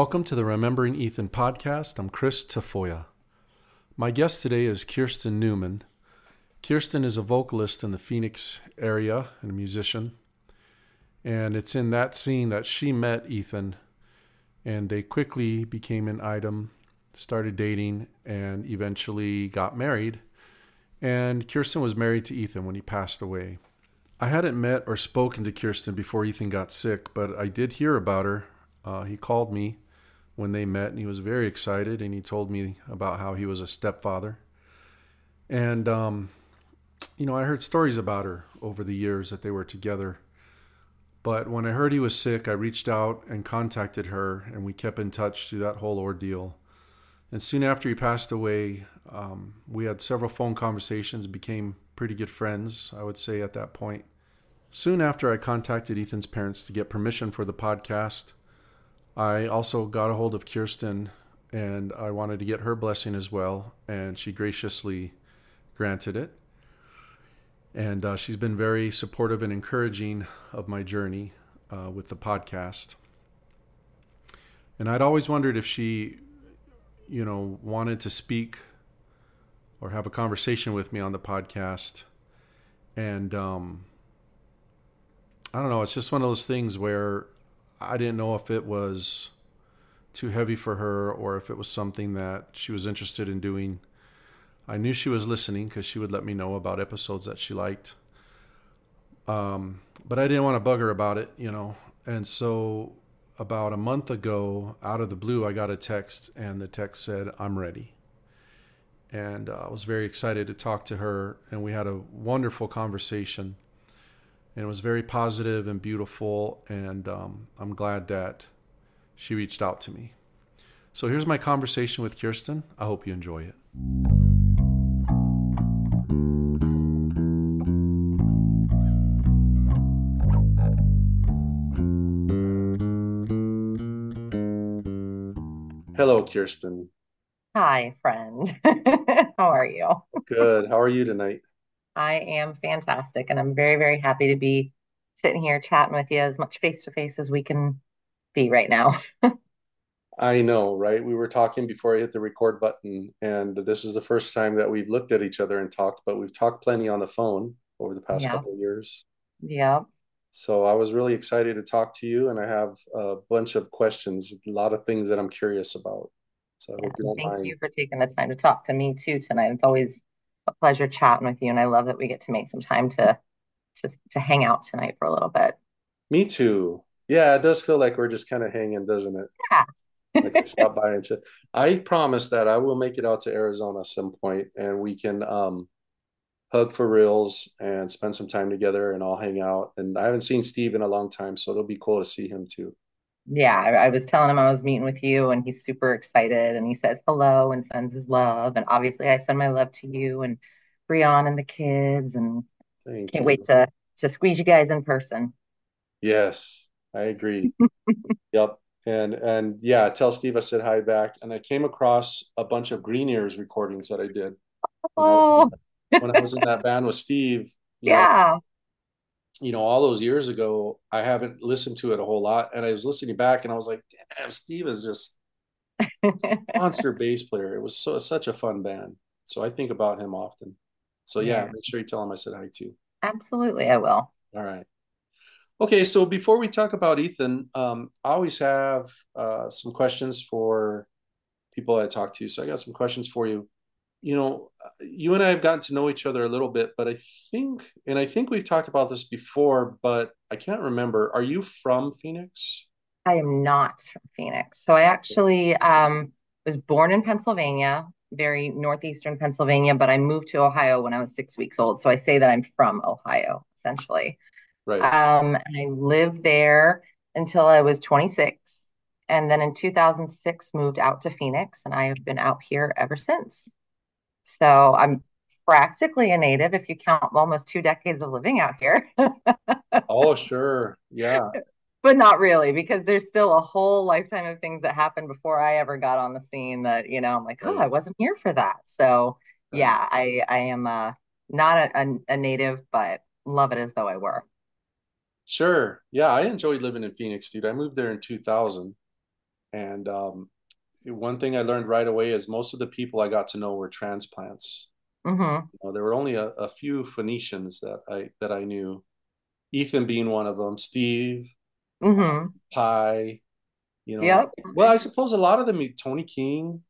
Welcome to the Remembering Ethan podcast. I'm Chris Tafoya. My guest today is Keirsten Newman. Keirsten is a vocalist in the Phoenix area and a musician. And it's in that scene that she met Ethan, and they quickly became an item, started dating, and eventually got married. And Keirsten was married to Ethan when he passed away. I hadn't met or spoken to Keirsten before Ethan got sick, but I did hear about her. Uh, he called me when they met, and he was very excited, and he told me about how he was a stepfather. And, um, you know, I heard stories about her over the years that they were together. But when I heard he was sick, I reached out and contacted her, and we kept in touch through that whole ordeal. And soon after he passed away, um, we had several phone conversations, became pretty good friends, I would say, at that point. Soon after, I contacted Ethan's parents to get permission for the podcast. I also got a hold of Keirsten and I wanted to get her blessing as well, and she graciously granted it. And uh, she's been very supportive and encouraging of my journey uh, with the podcast. And I'd always wondered if she, you know, wanted to speak or have a conversation with me on the podcast. And um, I don't know, it's just one of those things where I didn't know if it was too heavy for her or if it was something that she was interested in doing. I knew she was listening because she would let me know about episodes that she liked. Um, but I didn't want to bug her about it, you know. And so about a month ago, out of the blue, I got a text, and the text said, I'm ready. And uh, I was very excited to talk to her, and we had a wonderful conversation and it was very positive and beautiful. And um, I'm glad that she reached out to me. So here's my conversation with Keirsten. I hope you enjoy it. Hello, Keirsten. Hi, friend. How are you? Good. How are you tonight? I am fantastic, and I'm very, very happy to be sitting here chatting with you as much face to face as we can be right now. I know, right? We were talking before I hit the record button, and this is the first time that we've looked at each other and talked, but we've talked plenty on the phone over the past yeah. couple of years. Yeah. So I was really excited to talk to you, and I have a bunch of questions, a lot of things that I'm curious about. So yeah, you thank mind. you for taking the time to talk to me too tonight. It's always a pleasure chatting with you, and I love that we get to make some time to to to hang out tonight for a little bit. Me too. Yeah, it does feel like we're just kind of hanging, doesn't it? Yeah. like stop by and chat. I promise that I will make it out to Arizona some point, and we can um, hug for reals and spend some time together, and I'll hang out. And I haven't seen Steve in a long time, so it'll be cool to see him too yeah, I, I, was telling him I was meeting with you, and he's super excited, and he says hello and sends his love, and obviously I send my love to you and Brian and the kids, and Thank can't you. wait to to squeeze you guys in person. Yes, I agree. yep, and and yeah, tell Steve I said hi back, and I came across a bunch of Green Ears recordings that I did. Oh. When I was, oh. when I was in that band with Steve. yeah. Know, you know, all those years ago, I haven't listened to it a whole lot. And I was listening back and I was like, damn, Steve is just monster bass player. It was so such a fun band. So I think about him often. So yeah, yeah, make sure you tell him I said hi too. Absolutely, I will. All right. Okay, so before we talk about Ethan, um, I always have uh, some questions for people I talk to. So I got some questions for you you know, you and I have gotten to know each other a little bit, but I think, and I think we've talked about this before, but I can't remember. Are you from Phoenix? I am not from Phoenix. So I actually um, was born in Pennsylvania, very northeastern Pennsylvania, but I moved to Ohio when I was six weeks old. So I say that I'm from Ohio, essentially. Right. Um, and I lived there until I was 26. And then in 2006, moved out to Phoenix, and I have been out here ever since. So I'm practically a native if you count almost two decades of living out here. oh, sure. Yeah. But not really, because there's still a whole lifetime of things that happened before I ever got on the scene that, you know, I'm like, oh, I wasn't here for that. So yeah, I, I am uh, not a, a, a native, but love it as though I were. Sure. Yeah, I enjoyed living in Phoenix, dude. I moved there in 2000 and um, one thing I learned right away is most of the people I got to know were transplants. Mm-hmm. You know, there were only a, a, few Phoenicians that I that I knew, Ethan being one of them, Steve, mm-hmm. Pie, you know. Yep. Well, I suppose a lot of them, Tony King,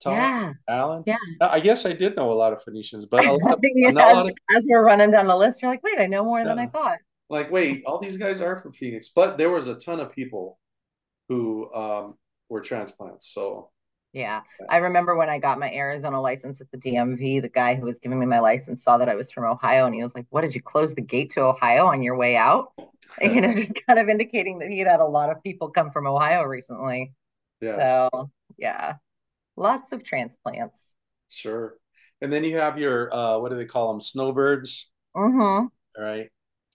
Tom, yeah. Alan. Yeah. I guess I did know a lot of Phoenicians, but a lot, as, of, as, we're running down the list, you're like, wait, I know more yeah. than I thought. Like, wait, all these guys are from Phoenix, but there was a ton of people who um, were transplants. So yeah. I remember when I got my Arizona license at the DMV, the guy who was giving me my license saw that I was from Ohio and he was like, What did you close the gate to Ohio on your way out? And, you know, just kind of indicating that he had had a lot of people come from Ohio recently. Yeah. So, yeah, lots of transplants. Sure. And then you have your, uh, what do they call them? Snowbirds. Mm-hmm. All right.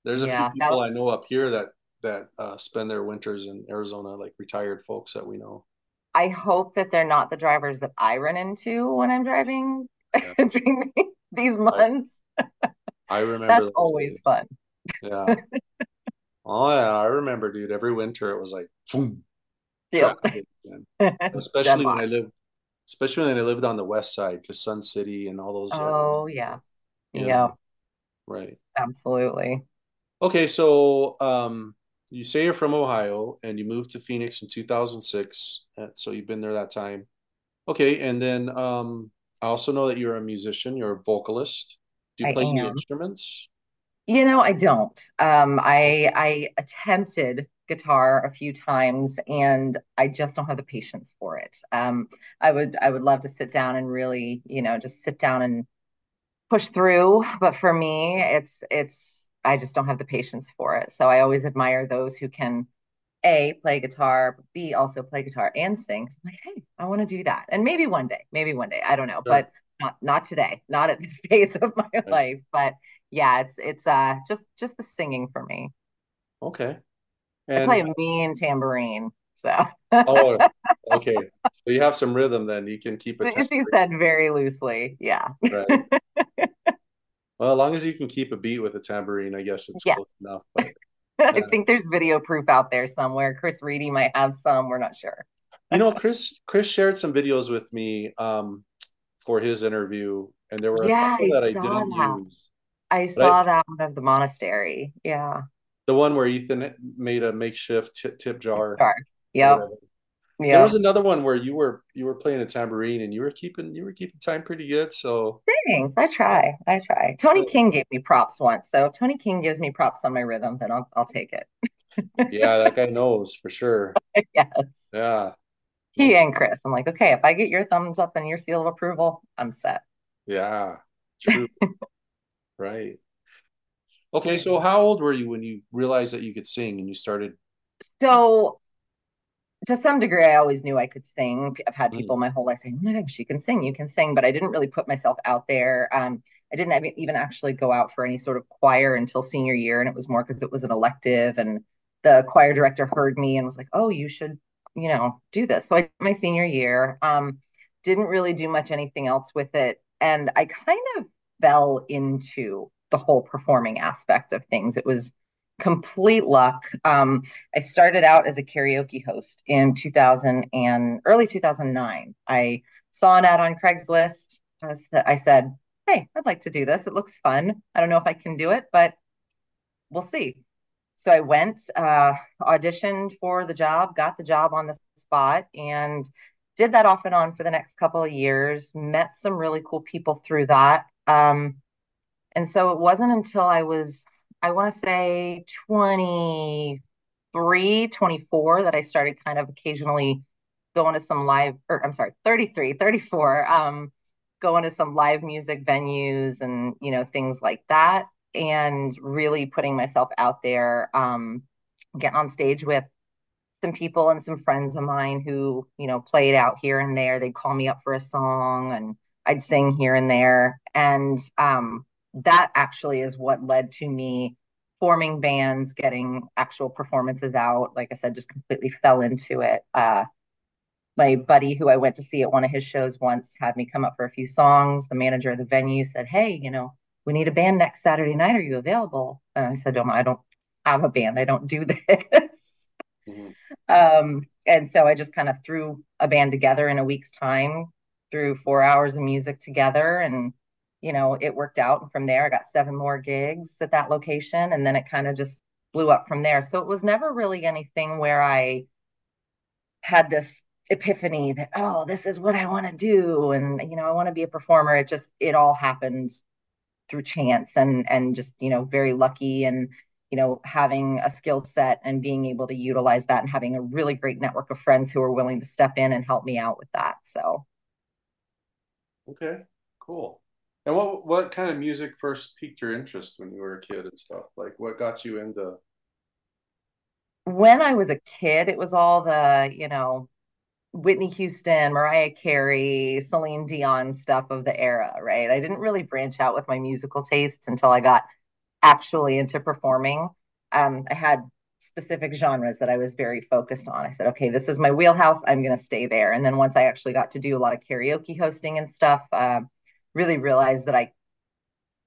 There's a yeah, few people was... I know up here that that uh, spend their winters in Arizona, like retired folks that we know. I hope that they're not the drivers that I run into when I'm driving yeah. during these months. I remember that's always fun. Yeah. oh yeah, I remember, dude. Every winter it was like, boom, yeah. especially when I lived, especially when I lived on the west side, just Sun City and all those. Oh yeah, yeah. Right. Absolutely. Okay, so um, you say you're from Ohio and you moved to Phoenix in 2006. Uh, so you've been there that time. Okay. And then um, I also know that you're a musician, you're a vocalist. Do you I play any instruments? You know, I don't. Um, I I attempted guitar a few times and I just don't have the patience for it. Um, I would I would love to sit down and really, you know, just sit down and push through. But for me, it's it's I just don't have the patience for it. So I always admire those who can a play guitar, b also play guitar and sing. Like, hey, I want to do that, and maybe one day, maybe one day, I don't know, sure. but not not today, not at this phase of my life. But yeah, it's it's uh just just the singing for me. Okay. And I play a mean tambourine. So. oh, okay. So you have some rhythm, then you can keep it. She said very loosely. Yeah. Right. Well, as long as you can keep a beat with a tambourine, I guess it's yes. close enough. But, yeah. I think there's video proof out there somewhere. Chris Reedy might have some. We're not sure. you know, Chris Chris shared some videos with me um, for his interview, and there were yeah, a couple I that I didn't that. use. I saw I, that one of the monastery. Yeah. The one where Ethan made a makeshift tip, tip jar. jar. Yep. Yeah. There was another one where you were you were playing a tambourine and you were keeping you were keeping time pretty good. So thanks. I try. I try. Tony King gave me props once. So if Tony King gives me props on my rhythm, then I'll I'll take it. yeah, that guy knows for sure. yes. Yeah. He and Chris. I'm like, okay, if I get your thumbs up and your seal of approval, I'm set. Yeah. True. right. Okay, so how old were you when you realized that you could sing and you started? So to some degree, I always knew I could sing. I've had mm. people my whole life saying, "Oh my God, she can sing, you can sing," but I didn't really put myself out there. Um, I didn't even actually go out for any sort of choir until senior year, and it was more because it was an elective, and the choir director heard me and was like, "Oh, you should, you know, do this." So I my senior year. Um, didn't really do much anything else with it, and I kind of fell into the whole performing aspect of things. It was complete luck. Um, I started out as a karaoke host in 2000 and early 2009. I saw an ad on Craigslist. I said, Hey, I'd like to do this. It looks fun. I don't know if I can do it, but we'll see. So I went, uh, auditioned for the job, got the job on the spot, and did that off and on for the next couple of years. Met some really cool people through that. Um, and so it wasn't until I was I want to say 23, 24 that I started kind of occasionally going to some live, or I'm sorry, 33, 34, um, going to some live music venues and, you know, things like that. And really putting myself out there, um, getting on stage with some people and some friends of mine who, you know, played out here and there. They'd call me up for a song and I'd sing here and there. And um, that actually is what led to me forming bands, getting actual performances out. Like I said, just completely fell into it. Uh, my buddy who I went to see at one of his shows once had me come up for a few songs. The manager of the venue said, Hey, you know, we need a band next Saturday night. Are you available? And I said, oh, I don't have a band. I don't do this. Mm-hmm. Um, and so I just kind of threw a band together in a week's time, threw four hours of music together, and you know, it worked out. And from there, I got seven more gigs at that location, and then it kind of just blew up from there. So it was never really anything where I had this epiphany that oh this is what i want to do and you know i want to be a performer it just it all happened through chance and and just you know very lucky and you know having a skill set and being able to utilize that and having a really great network of friends who are willing to step in and help me out with that so okay cool and what what kind of music first piqued your interest when you were a kid and stuff like what got you into when i was a kid it was all the you know Whitney Houston, Mariah Carey, Celine Dion stuff of the era, right? I didn't really branch out with my musical tastes until I got actually into performing. Um, I had specific genres that I was very focused on. I said, okay, this is my wheelhouse. I'm going to stay there. And then once I actually got to do a lot of karaoke hosting and stuff, uh, really realized that I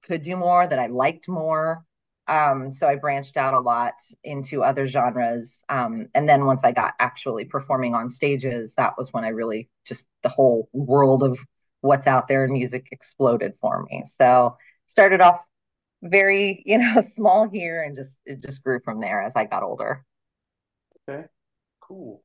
could do more, that I liked more. Um, so I branched out a lot into other genres. Um, and then once I got actually performing on stages, that was when I really just the whole world of what's out there in music exploded for me. So started off very, you know, small here and just it just grew from there as I got older. Okay. Cool.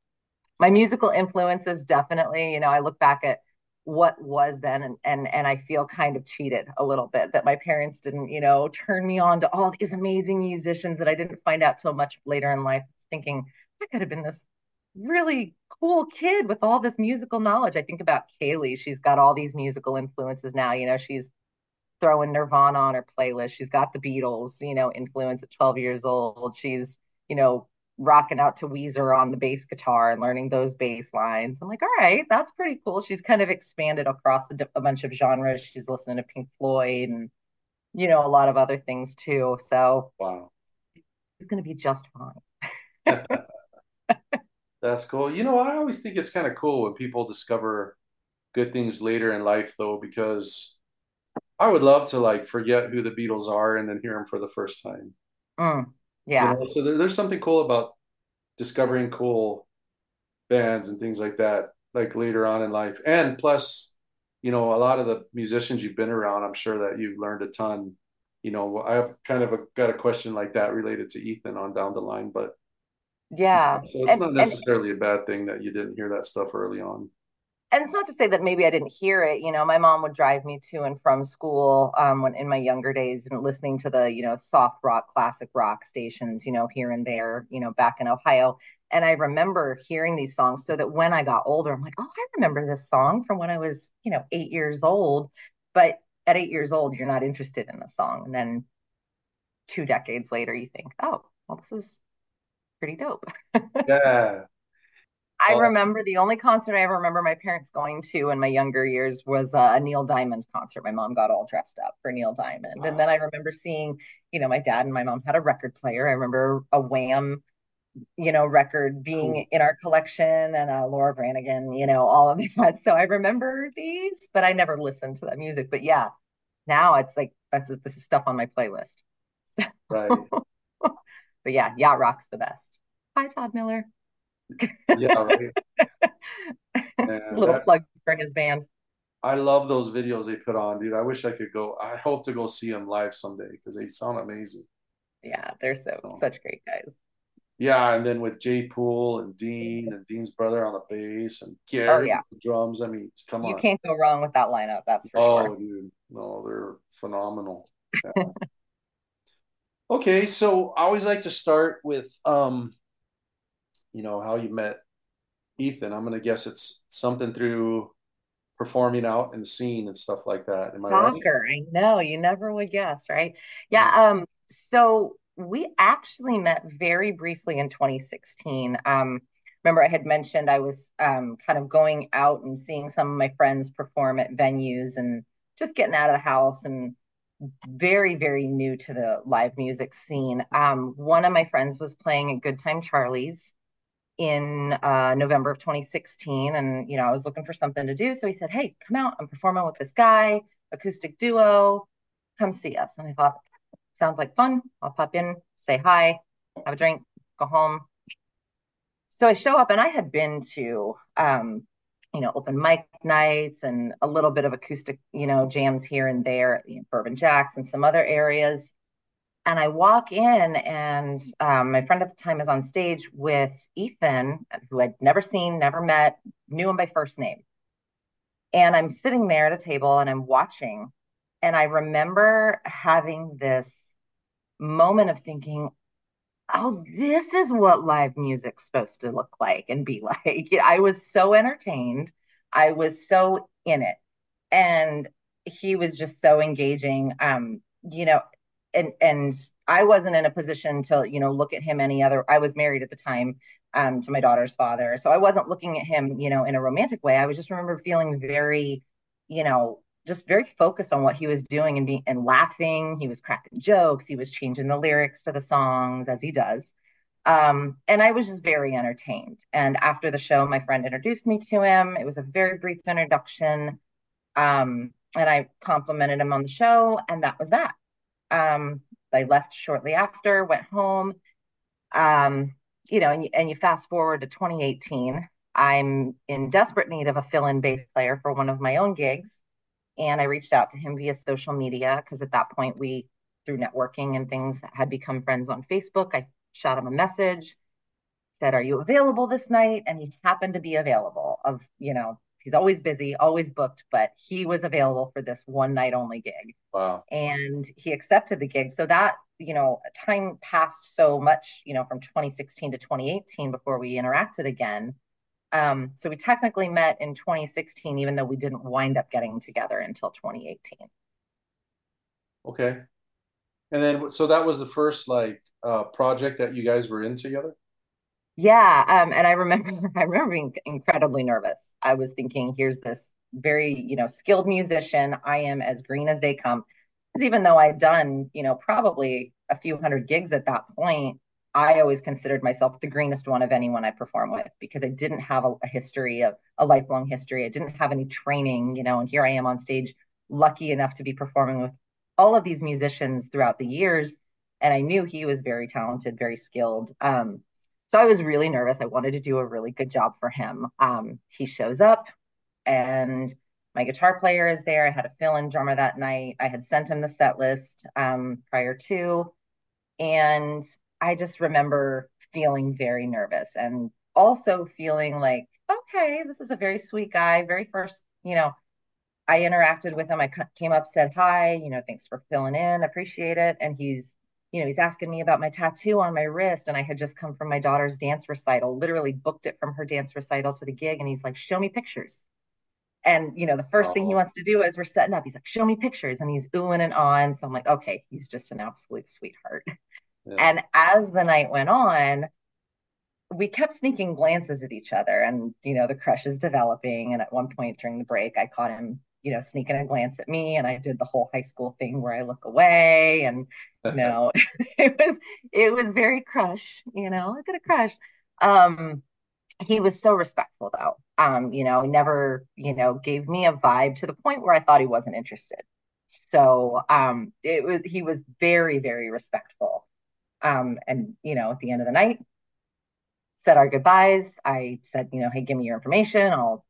My musical influences definitely, you know, I look back at what was then and and and I feel kind of cheated a little bit that my parents didn't, you know, turn me on to all these amazing musicians that I didn't find out till much later in life thinking I could have been this really cool kid with all this musical knowledge. I think about Kaylee, she's got all these musical influences now, you know, she's throwing Nirvana on her playlist. She's got the Beatles, you know, influence at 12 years old. She's, you know, rocking out to Weezer on the bass guitar and learning those bass lines. I'm like, all right, that's pretty cool. She's kind of expanded across a, a bunch of genres. She's listening to Pink Floyd and, you know, a lot of other things too. So, wow, it's going to be just fine. that's cool. You know, I always think it's kind of cool when people discover good things later in life, though, because I would love to like forget who the Beatles are and then hear them for the first time. Mm. Yeah. You know, so there, there's something cool about discovering cool bands and things like that, like later on in life. And plus, you know, a lot of the musicians you've been around, I'm sure that you've learned a ton. You know, I have kind of a, got a question like that related to Ethan on down the line, but yeah, so it's and, not necessarily and, a bad thing that you didn't hear that stuff early on and it's not to say that maybe I didn't hear it. You know, my mom would drive me to and from school um, when in my younger days and listening to the, you know, soft rock, classic rock stations, you know, here and there, you know, back in Ohio. And I remember hearing these songs so that when I got older, I'm like, oh, I remember this song from when I was, you know, eight years old. But at eight years old, you're not interested in the song. And then two decades later, you think, oh, well, this is pretty dope. yeah. I remember the only concert I ever remember my parents going to in my younger years was a Neil Diamond concert. My mom got all dressed up for Neil Diamond. Wow. And then I remember seeing, you know, my dad and my mom had a record player. I remember a Wham, you know, record being cool. in our collection and uh, Laura Branigan, you know, all of that. So I remember these, but I never listened to that music. But yeah, now it's like, that's this is stuff on my playlist. right. but yeah, Yacht Rock's the best. Hi, Todd Miller yeah, right. Little that, plug for his band. I love those videos they put on, dude. I wish I could go. I hope to go see them live someday because they sound amazing. Yeah, they're so, so such great guys. Yeah, and then with Jay Poole and Dean and Dean's brother on the bass and Gary oh, yeah. the drums. I mean, come you on. You can't go wrong with that lineup. That's for oh, sure. dude. No, they're phenomenal. Yeah. okay, so I always like to start with um you know how you met Ethan. I'm gonna guess it's something through performing out and scene and stuff like that. Am I Soccer, right? I know you never would guess, right? Yeah. Um. So we actually met very briefly in 2016. Um. Remember, I had mentioned I was um, kind of going out and seeing some of my friends perform at venues and just getting out of the house and very very new to the live music scene um, one of my friends was playing at good time charlie's in uh, November of 2016. And, you know, I was looking for something to do. So he said, Hey, come out. I'm performing with this guy, acoustic duo. Come see us. And I thought, sounds like fun. I'll pop in, say hi, have a drink, go home. so I show up and I had been to um, you know, open mic nights and a little bit of acoustic, you know, jams here and there, you know, Bourbon Jacks and some other areas. And I walk in, and um, my friend at the time is on stage with Ethan, who I'd never seen, never met, knew him by first name. And I'm sitting there at a table and I'm watching. And I remember having this moment of thinking, oh, this is what live music's supposed to look like and be like. I was so entertained. I was so in it. And he was just so engaging. Um, you know, and and I wasn't in a position to, you know, look at him any other. I was married at the time um, to my daughter's father. So I wasn't looking at him, you know, in a romantic way. I was just remember feeling very, you know, just very focused on what he was doing and being and laughing. He was cracking jokes. He was changing the lyrics to the songs as he does. Um, and I was just very entertained. And after the show, my friend introduced me to him. It was a very brief introduction. Um, and I complimented him on the show, and that was that. Um, I left shortly after, went home. Um, you know, and you, and you fast forward to 2018. I'm in desperate need of a fill-in bass player for one of my own gigs and I reached out to him via social media because at that point we, through networking and things, had become friends on Facebook. I shot him a message, said, "Are you available this night?" And he happened to be available. Of you know, he's always busy, always booked, but he was available for this one night only gig. Wow! And he accepted the gig. So that you know, time passed so much, you know, from 2016 to 2018 before we interacted again um, so we technically met in 2016, even though we didn't wind up getting together until 2018. Okay. And then, so that was the first like uh, project that you guys were in together. Yeah, um, and I remember, I remember being incredibly nervous. I was thinking, here's this very, you know, skilled musician. I am as green as they come. Because even though I'd done, you know, probably a few hundred gigs at that point, I always considered myself the greenest one of anyone I perform with because I didn't have a, a, history of a lifelong history. I didn't have any training, you know, and here I am on stage, lucky enough to be performing with all of these musicians throughout the years. And I knew he was very talented, very skilled. Um, so I was really nervous. I wanted to do a really good job for him. Um, he shows up and my guitar player is there. I had a fill in drummer that night. I had sent him the set list um, prior to. And I just remember feeling very nervous and also feeling like, okay, this is a very sweet guy. Very first, you know, I interacted with him. I came up, said hi, you know, thanks for filling in, appreciate it. And he's, you know, he's asking me about my tattoo on my wrist. And I had just come from my daughter's dance recital, literally booked it from her dance recital to the gig. And he's like, show me pictures. And, you know, the first oh. thing he oh. wants to do as we're setting up, he's like, show me pictures. And he's oohing and on. So I'm like, okay, he's just an absolute sweetheart. And as the night went on, we kept sneaking glances at each other and, you know, the crush is developing. And at one point during the break, I caught him, you know, sneaking a glance at me and I did the whole high school thing where I look away and, you know, it was, it was very crush, you know, I got a crush. Um, he was so respectful though. Um, you know, never, you know, gave me a vibe to the point where I thought he wasn't interested. So um, it was he was very, very respectful. Um, and, you know, at the end of the night, said our goodbyes. I said, you know, hey, give me your information. I'll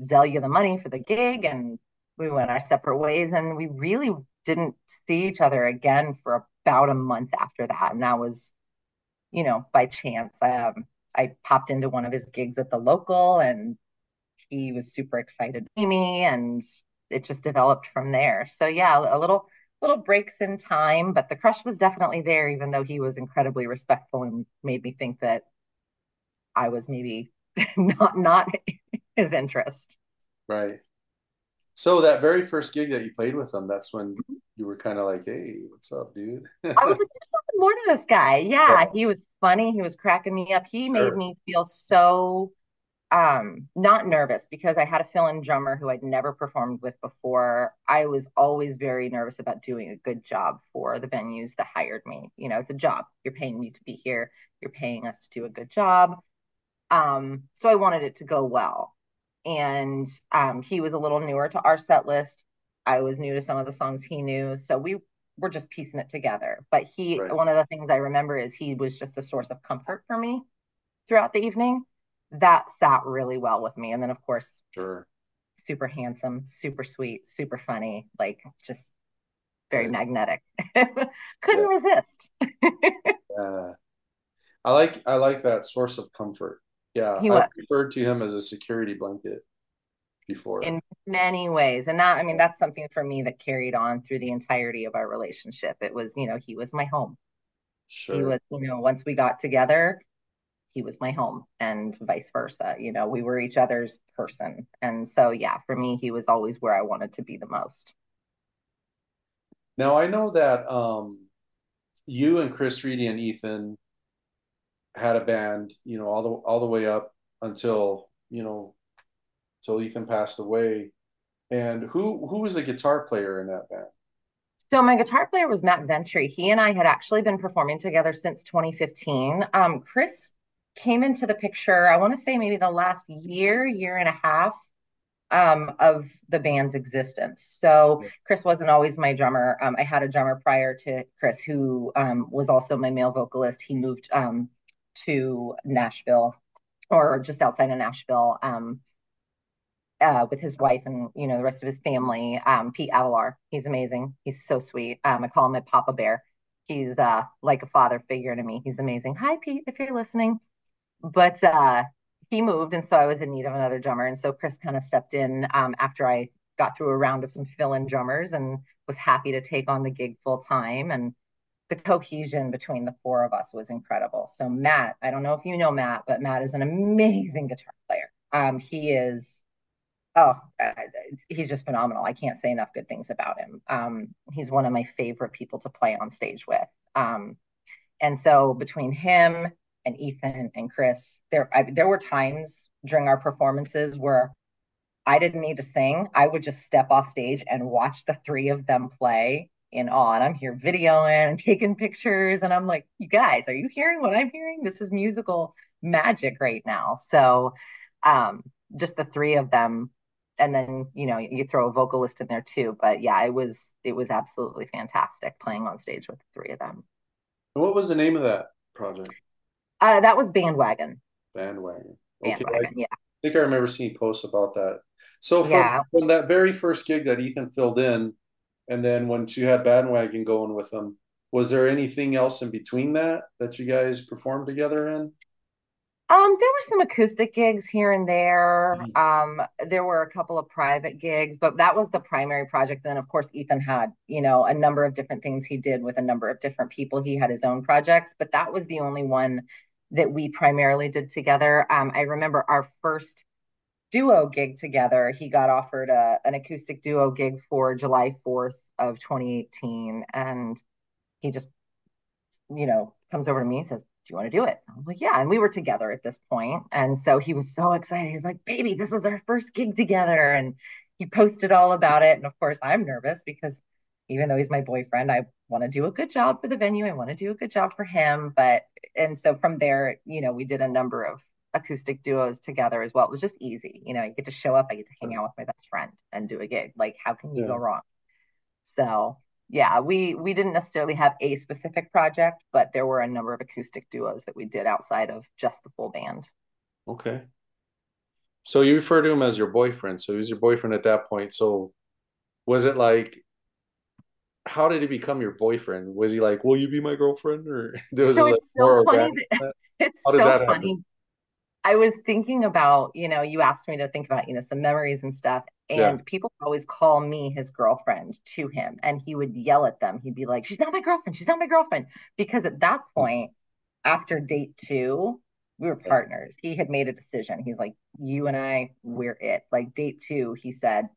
sell you the money for the gig. And we went our separate ways. And we really didn't see each other again for about a month after that. And that was, you know, by chance. Um, I popped into one of his gigs at the local and he was super excited to see me and it just developed from there. So yeah, a little little breaks in time, but the crush was definitely there, even though he was incredibly respectful and made me think that I was maybe not not his interest. Right. So that very first gig that you played with them, that's when you were kind of like, "Hey, what's up, dude?" I was like, "There's something more to this guy." Yeah, he was funny. He was cracking me up. He sure. made me feel so um not nervous because i had a fill-in drummer who i'd never performed with before i was always very nervous about doing a good job for the venues that hired me you know it's a job you're paying me to be here you're paying us to do a good job um so i wanted it to go well and um he was a little newer to our set list i was new to some of the songs he knew so we were just piecing it together but he right. one of the things i remember is he was just a source of comfort for me throughout the evening that sat really well with me. And then, of course, Sure. super handsome, super sweet, super funny, like just very Right. magnetic. Couldn't resist. Yeah. I like I like that source of comfort. Yeah, He I was referred to him as a security blanket before. in many ways. And that, I mean, that's something for me that carried on through the entirety of our relationship. It was, you know, he was my home. Sure. He was, you know, once we got together, he was my home and vice versa. You know, we were each other's person. And so, yeah, for me, he was always where I wanted to be the most. Now I know that um you and Chris Reedy and Ethan had a band, you know, all the all the way up until, you know, till Ethan passed away. And who who was the guitar player in that band? So my guitar player was Matt Ventry. He and I had actually been performing together since 2015. Um, Chris came into the picture, I want to say maybe the last year, year and a half um, of the band's existence. So Chris wasn't always my drummer. Um, I had a drummer prior to Chris who um, was also my male vocalist. He moved um, to Nashville or just outside of Nashville um, uh, with his wife and you know the rest of his family. Um, Pete Avalar, he's amazing. He's so sweet. Um, I call him my Papa Bear. He's uh, like a father figure to me. He's amazing. Hi, Pete, if you're listening. But uh, he moved, and so I was in need of another drummer. And so Chris kind of stepped in um, after I got through a round of some fill-in drummers and was happy to take on the gig full time. And the cohesion between the four of us was incredible. So Matt, I don't know if you know Matt, but Matt is an amazing guitar player. Um, he is, oh, uh, he's just phenomenal. I can't say enough good things about him. Um, he's one of my favorite people to play on stage with. Um, and so between him and Ethan and Chris, there I, there were times during our performances where I didn't need to sing. I would just step off stage and watch the three of them play in awe. And I'm here videoing and taking pictures. And I'm like, you guys, are you hearing what I'm hearing? This is musical magic right now. So um, just the three of them. And then, you know, you throw a vocalist in there too. But yeah, it was it was absolutely fantastic playing on stage with the three of them. What was the name of that project? Uh, that was Bandwagon. Bandwagon. Okay, I Bandwagon, yeah. think I remember seeing posts about that. So from, Yeah. from that very first gig that Ethan filled in, and then once you had Bandwagon going with them, was there anything else in between that that you guys performed together in? Um, there were some acoustic gigs here and there. Mhm. Um, there were a couple of private gigs, but that was the primary project. Then, of course, Ethan had, you know, a number of different things he did with a number of different people. He had his own projects, but that was the only one that we primarily did together. Um, I remember our first duo gig together. He got offered a, an acoustic duo gig for July 4th of 2018, and he just you know, comes over to me and says, Do you want to do it? I was like, Yeah. And we were together at this point. And so he was so excited. He was like, Baby, this is our first gig together. And he posted all about it. And of course, I'm nervous because even though he's my boyfriend, I want to do a good job for the venue. I want to do a good job for him. But, and so from there, you know, we did a number of acoustic duos together as well. It was just easy. You know, you get to show up, I get to hang out with my best friend and do a gig. Like, how can you Yeah. go wrong? So, yeah, we we didn't necessarily have a specific project, but there were a number of acoustic duos that we did outside of just the full band. Okay. So you refer to him as your boyfriend. So he was your boyfriend at that point. So was it like, how did he become your boyfriend? Was he like, will you be my girlfriend? Or was it So like it's so funny that that? it's How did so that happen? funny. I was thinking about, you know, you asked me to think about, you know, some memories and stuff, Yeah. and people always call me his girlfriend to him, and he would yell at them. He'd be like, "She's not my girlfriend. She's not my girlfriend," because at that hmm. point, after date two, we were partners. He had made a decision. He's like, "You and I, we're it." Like date two, he said,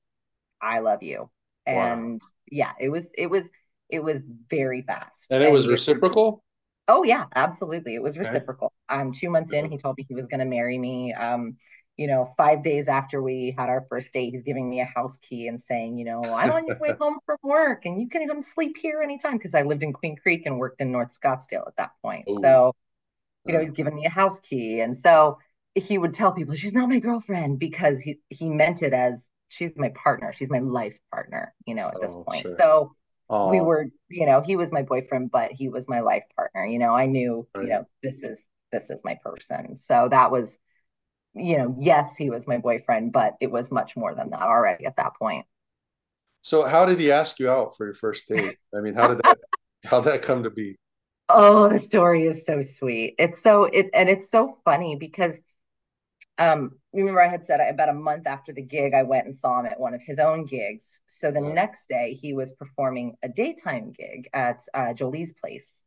"I love you," Wow. and yeah, it was it was it was very fast, And it was reciprocal? Oh yeah, absolutely. It was Okay. reciprocal. Um, two months in, he told me he was going to marry me. Um, you know, five days after we had our first date, he's giving me a house key and saying, you know, I'm on your way home from work and you can come sleep here anytime because I lived in Queen Creek and worked in North Scottsdale at that point. Ooh. So, you know, he's giving me a house key. And so he would tell people, she's not my girlfriend because he he meant it as she's my partner. She's my life partner, you know, at this Oh, point. sure. So we Oh, were, you know, he was my boyfriend, but he was my life partner. You know, I knew, Right. you know, this is this is my person. So that was, you know, yes, he was my boyfriend, but it was much more than that already at that point. So how did he ask you out for your first date? I mean, how did that how that come to be? Oh, the story is so sweet. It's so it and it's so funny because um remember I had said about a month after the gig I went and saw him at one of his own gigs. So the next day he was performing a daytime gig at uh, Jolie's place.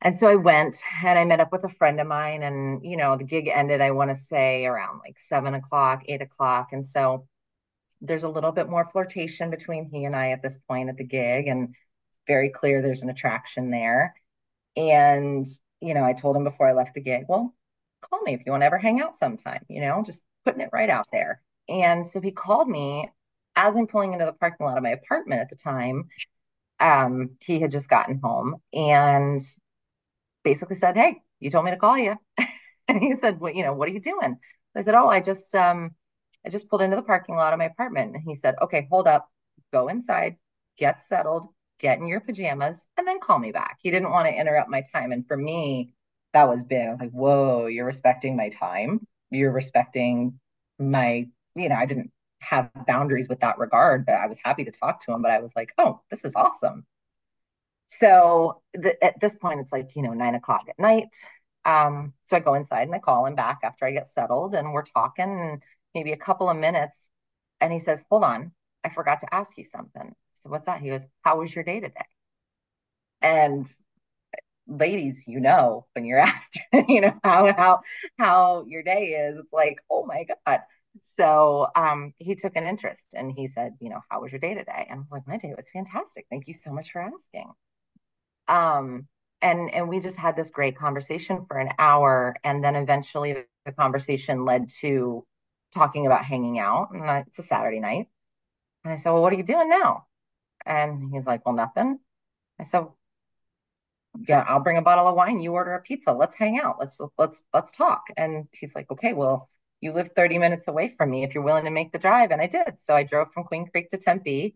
And so I went and I met up with a friend of mine, and you know, the gig ended, I want to say around like seven o'clock, eight o'clock. And so there's a little bit more flirtation between he and I at this point at the gig, and it's very clear there's an attraction there. And, you know, I told him before I left the gig, well, call me if you want to ever hang out sometime, you know, just putting it right out there. And so he called me as I'm pulling into the parking lot of my apartment at the time. Um, he had just gotten home and basically said, Hey, you told me to call you. And he said, Well, you know, what are you doing? I said, Oh, I just um I just pulled into the parking lot of my apartment. And he said, Okay, hold up, go inside, get settled, get in your pajamas, and then call me back. He didn't want to interrupt my time. And for me, that was big. I was like, Whoa, you're respecting my time. You're respecting my, you know, I didn't have boundaries with that regard, but I was happy to talk to him. But I was like, Oh, this is awesome. So at this point, it's like, you know, nine o'clock at night. Um, so I go inside and I call him back after I get settled and we're talking and maybe a couple of minutes. And he says, Hold on, I forgot to ask you something. So what's that? He goes, How was your day today? And ladies, you know, when you're asked, you know, how how how your day is, it's like, oh my God. So um he took an interest and he said, you know, how was your day today? And I was like, my day was fantastic. Thank you so much for asking. Um, and and we just had this great conversation for an hour, and then eventually the conversation led to talking about hanging out. And I- it's a Saturday night, and I said, "Well, what are you doing now?" And he's like, "Well, nothing." I said, "Yeah, I'll bring a bottle of wine. You order a pizza. Let's hang out. Let's let's let's talk." And he's like, "Okay, well." You live 30 minutes away from me if you're willing to make the drive. And I did. So I drove from Queen Creek to Tempe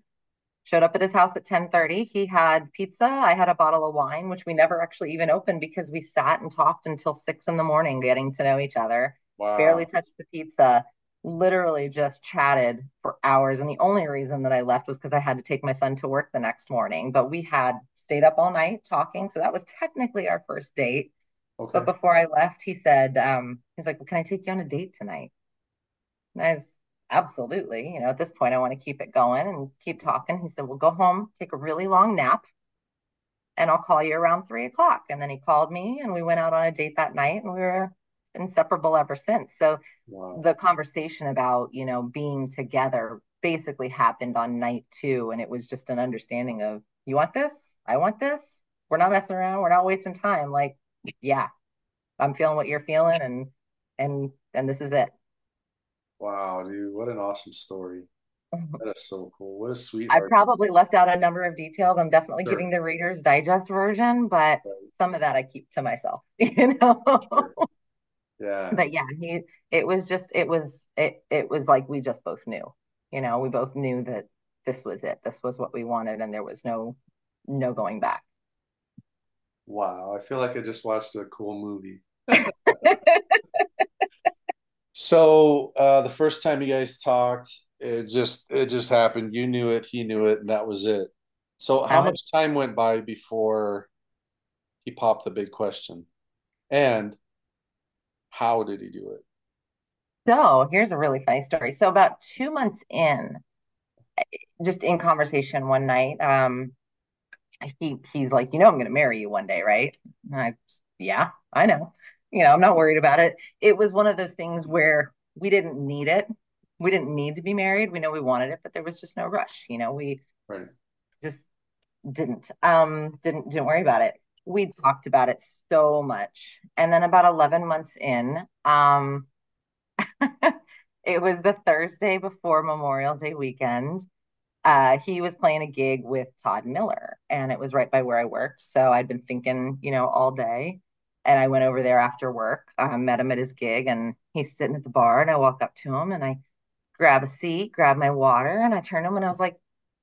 showed up at his house at 10:30. He had pizza. I had a bottle of wine, which we never actually even opened because we sat and talked until six in the morning, getting to know each other. Wow. Barely touched the pizza. Literally just chatted for hours. And the only reason that I left was because I had to take my son to work the next morning. But we had stayed up all night talking. So that was technically our first date. Okay. But before I left, he said, um, he's like, well, can I take you on a date tonight? And I was absolutely, you know, at this point, I want to keep it going and keep talking. He said, We'll go home, take a really long nap, and I'll call you around three o'clock. And then he called me and we went out on a date that night and we were inseparable ever since. So Wow. the conversation about, you know, being together basically happened on night two. And it was just an understanding of, you want this? I want this. We're not messing around. We're not wasting time. Like, yeah, I'm feeling what you're feeling and and and this is it. Wow, dude, what an awesome story. Mm-hmm. That is so cool. What a sweetheart. I probably left out a number of details. I'm definitely Sure. giving the Reader's Digest version, but Right. some of that I keep to myself, you know. Sure. Yeah. But yeah, he it was just it was it it was like we just both knew. You know, we both knew that this was it. This was what we wanted and there was no no going back. Wow. I feel like I just watched a cool movie. So, uh, the first time you guys talked, it just it just happened. You knew it, he knew it, and that was it. So, how much time went by before he popped the big question? And how did he do it? so here's a really funny story. So about two months in, just in conversation one night, um, he he's like, you know, I'm gonna marry you one day, right? And I, yeah, I know. You know, I'm not worried about it. It was one of those things where we didn't need it. We didn't need to be married. We know we wanted it, but there was just no rush. You know, we Right. just didn't um didn't didn't worry about it. We talked about it so much. And then about 11 months in, um it was the Thursday before Memorial Day weekend uh, he was playing a gig with Todd Miller, and it was right by where I worked. So I'd been thinking, you know, all day. And I went over there after work, um, met him at his gig, and he's sitting at the bar. And I walk up to him and I grab a seat, grab my water, and I turn to him and I was like,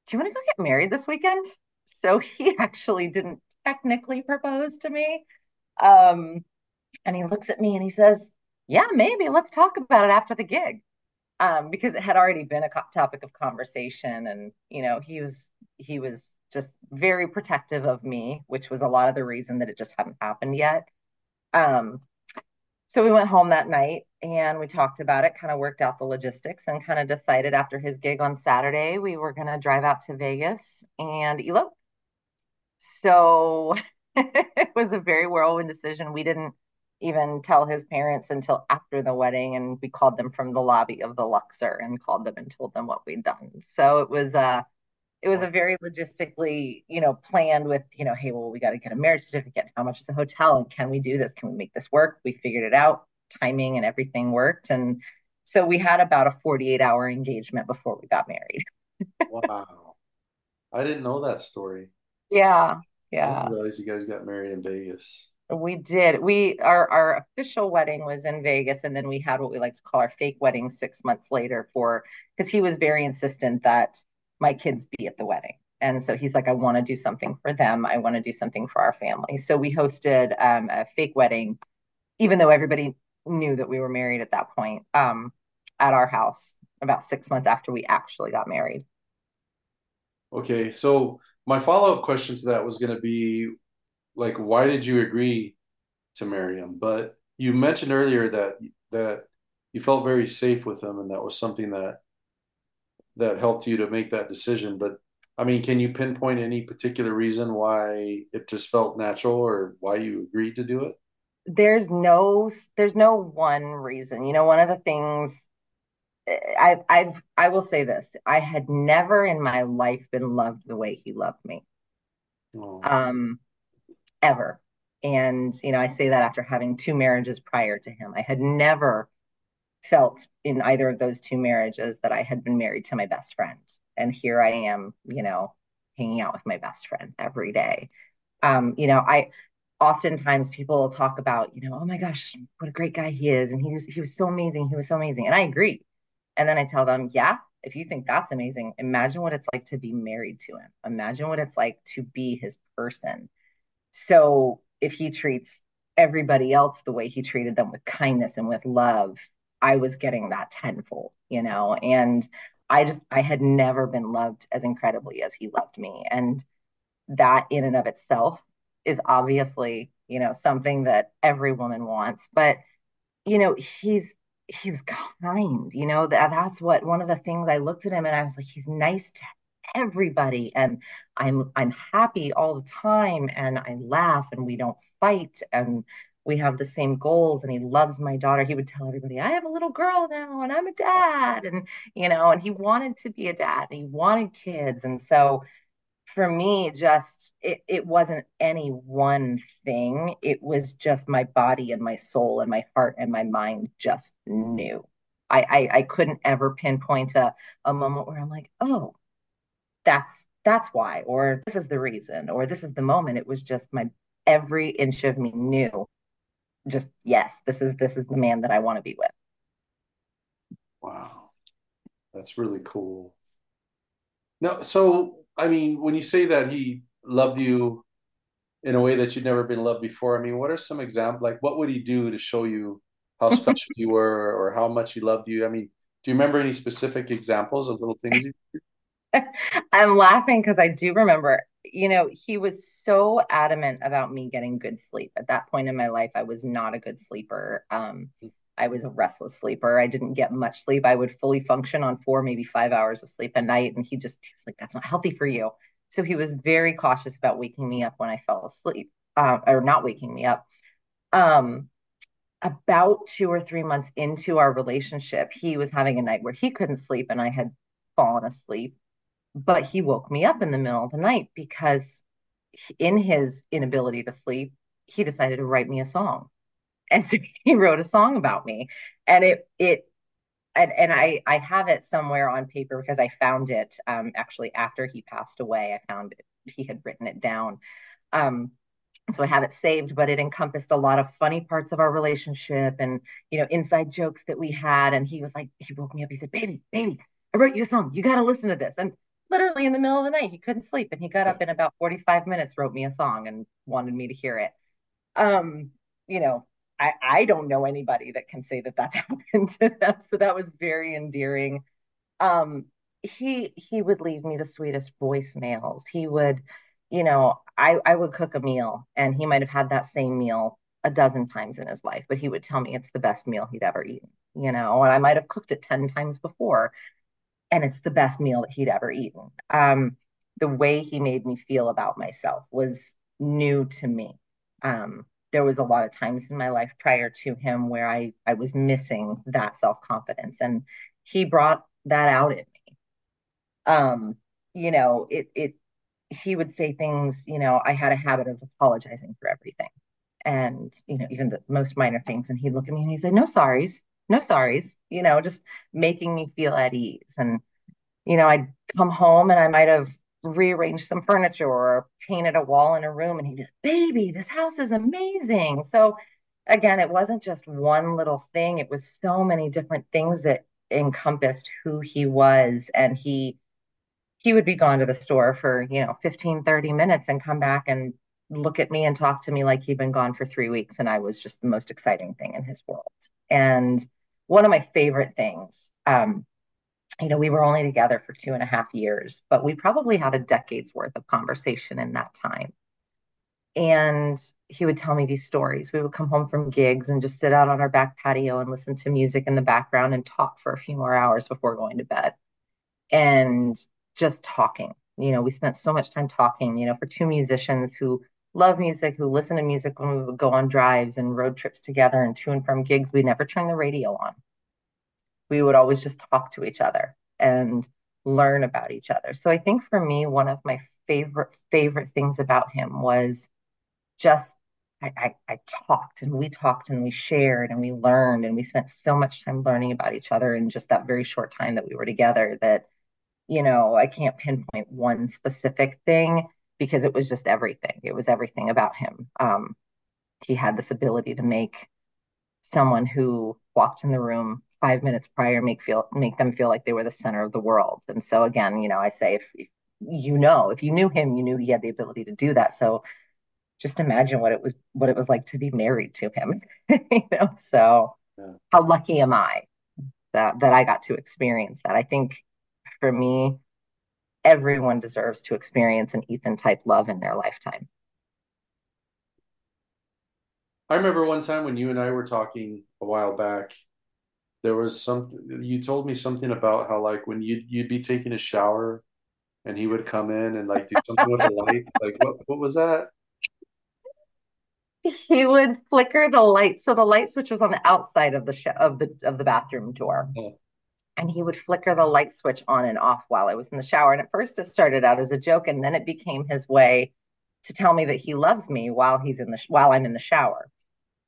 Do you want to go get married this weekend? So he actually didn't technically propose to me. Um, and he looks at me and he says, yeah, maybe let's talk about it after the gig. Um, because it had already been a topic of conversation and you know, he was he was just very protective of me, which was a lot of the reason that it just hadn't happened yet. Um, so we went home that night and we talked about it, kind of worked out the logistics and kind of decided after his gig on Saturday, we were going to drive out to Vegas and elope. So it was a very whirlwind decision. We didn't even tell his parents until after the wedding and we called them from the lobby of the Luxor and called them and told them what we'd done. So it was uh it was a very logistically, you know, planned with, you know, hey, well, we got to get a marriage certificate. How much is the hotel? And can we do this? Can we make this work? We figured it out. Timing and everything worked. And so we had about a 48 hour engagement before we got married. wow. I didn't know that story. Yeah. Yeah. Realize you guys got married in Vegas. We did. We our our official wedding was in Vegas, and then we had what we like to call our fake wedding six months later for because he was very insistent that my kids be at the wedding. And so he's like, I want to do something for them. I want to do something for our family. So we hosted um, a fake wedding, even though everybody knew that we were married at that point, um, at our house about six months after we actually got married. Okay. So my follow up question to that was going to be like, why did you agree to marry him? But you mentioned earlier that, that you felt very safe with him and that was something that that helped you to make that decision. But I mean, can you pinpoint any particular reason why it just felt natural or why you agreed to do it? There's no there's no one reason. You know, one of the things I've I've I will say this. I had never in my life been loved the way he loved me. Oh. Um ever. And you know, I say that after having two marriages prior to him. I had never felt in either of those two marriages that I had been married to my best friend. And here I am, you know, hanging out with my best friend every day. Um, you know, I oftentimes people talk about, you know, oh my gosh, what a great guy he is. And he was he was so amazing. He was so amazing. And I agree. And then I tell them, yeah, if you think that's amazing, imagine what it's like to be married to him. Imagine what it's like to be his person. So if he treats everybody else the way he treated them with kindness and with love I was getting that tenfold, you know, and I just, I had never been loved as incredibly as he loved me. And that in and of itself is obviously, you know, something that every woman wants. But, you know, he's, he was kind, you know, that that's what one of the things I looked at him and I was like, he's nice to everybody and i'm i'm happy all the time and i laugh and we don't fight and we have the same goals and he loves my daughter. He would tell everybody i have a little girl now and i'm a dad and you know and he wanted to be a dad and he wanted kids and so for me just it, it wasn't any one thing it was just my body and my soul and my heart and my mind just knew i i, I couldn't ever pinpoint a, a moment where i'm like oh that's that's why or this is the reason or this is the moment it was just my every inch of me knew just yes, this is this is the man that I want to be with. Wow. That's really cool. No, so I mean, when you say that he loved you in a way that you'd never been loved before, I mean, what are some examples? Like, what would he do to show you how special you were or how much he loved you? I mean, do you remember any specific examples of little things? I'm laughing because I do remember you know, he was so adamant about me getting good sleep. At that point in my life, I was not a good sleeper. Um, I was a restless sleeper. I didn't get much sleep. I would fully function on four, maybe five hours of sleep a night. And he just he was like, that's not healthy for you. So he was very cautious about waking me up when I fell asleep uh, or not waking me up. Um, about two or three months into our relationship, he was having a night where he couldn't sleep and I had fallen asleep but he woke me up in the middle of the night because in his inability to sleep, he decided to write me a song. And so he wrote a song about me. And it it and, and I I have it somewhere on paper because I found it um actually after he passed away. I found it, he had written it down. Um so I have it saved, but it encompassed a lot of funny parts of our relationship and you know inside jokes that we had. And he was like, he woke me up. He said, "Baby, baby, I wrote you a song. You got to listen to this." And literally in the middle of the night. He couldn't sleep and he got up in about 45 minutes, wrote me a song and wanted me to hear it. Um, you know, I, I don't know anybody that can say that that's happened to them. So that was very endearing. Um, he he would leave me the sweetest voicemails. He would, you know, I I would cook a meal and he might have had that same meal a dozen times in his life, but he would tell me it's the best meal he'd ever eaten, you know, and I might have cooked it 10 times before and it's the best meal that he'd ever eaten. Um, the way he made me feel about myself was new to me. Um, there was a lot of times in my life prior to him where I I was missing that self confidence, and he brought that out in me. Um, you know, it it he would say things. You know, I had a habit of apologizing for everything, and you know, even the most minor things. And he'd look at me and he'd say, "No sorries, no sorries." You know, just making me feel at ease. And you know, I'd come home and I might have rearranged some furniture or painted a wall in a room and he just baby this house is amazing. So again it wasn't just one little thing. It was so many different things that encompassed who he was. And he he would be gone to the store for you know 15 30 minutes and come back and look at me and talk to me like he'd been gone for three weeks. And i was just the most exciting thing in his world. And one of my favorite things um, you know, we were only together for two and a half years, but we probably had a decade's worth of conversation in that time. And he would tell me these stories. We would come home from gigs and just sit out on our back patio and listen to music in the background and talk for a few more hours before going to bed. And just talking. You know, we spent so much time talking, you know, for two musicians who love music, who listen to music when we would go on drives and road trips together and to and from gigs, we never turned the radio on we would always just talk to each other and learn about each other. So I think for me, one of my favorite favorite things about him was just I, I, I, talked and we talked and we shared and we learned and we spent so much time learning about each other in just that very short time that we were together that you know I can't pinpoint one specific thing because it was just everything. It was everything about him. Um, he had this ability to make someone who walked in the room five minutes prior make feel make them feel like they were the center of the world. And so again, you know, I say if, if you know, if you knew him, you knew he had the ability to do that. So just imagine what it was what it was like to be married to him. you know, so yeah. how lucky am I that that I got to experience that. I think for me, everyone deserves to experience an Ethan type love in their lifetime. I remember one time when you and I were talking a while back there was something you told me something about how like when you'd you'd be taking a shower and he would come in and like do something with the light. Like what what was that? He would flicker the light. So the light switch was on the outside of the sh- of the of the bathroom door. Oh. And he would flicker the light switch on and off while I was in the shower. And at first it started out as a joke and then it became his way to tell me that he loves me while he's in the sh- while I'm in the shower.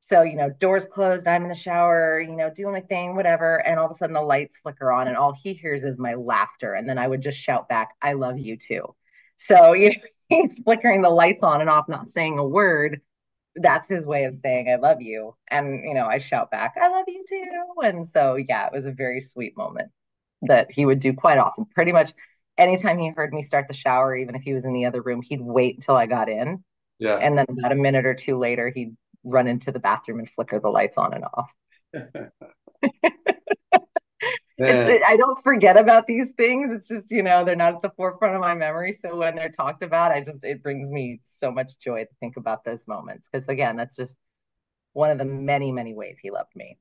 So, you know, doors closed, I'm in the shower, you know, doing my thing, whatever. And all of a sudden the lights flicker on and all he hears is my laughter. And then I would just shout back, I love you too. So, you know, he's flickering the lights on and off, not saying a word. That's his way of saying, I love you. And, you know, I shout back, I love you too. And so, yeah, it was a very sweet moment that he would do quite often. Pretty much anytime he heard me start the shower, even if he was in the other room, he'd wait until I got in. Yeah. And then about a minute or two later, he'd run into the bathroom and flicker the lights on and off. it, I don't forget about these things. It's just, you know, they're not at the forefront of my memory. So when they're talked about, I just, it brings me so much joy to think about those moments. Because again, that's just one of the many, many ways he loved me.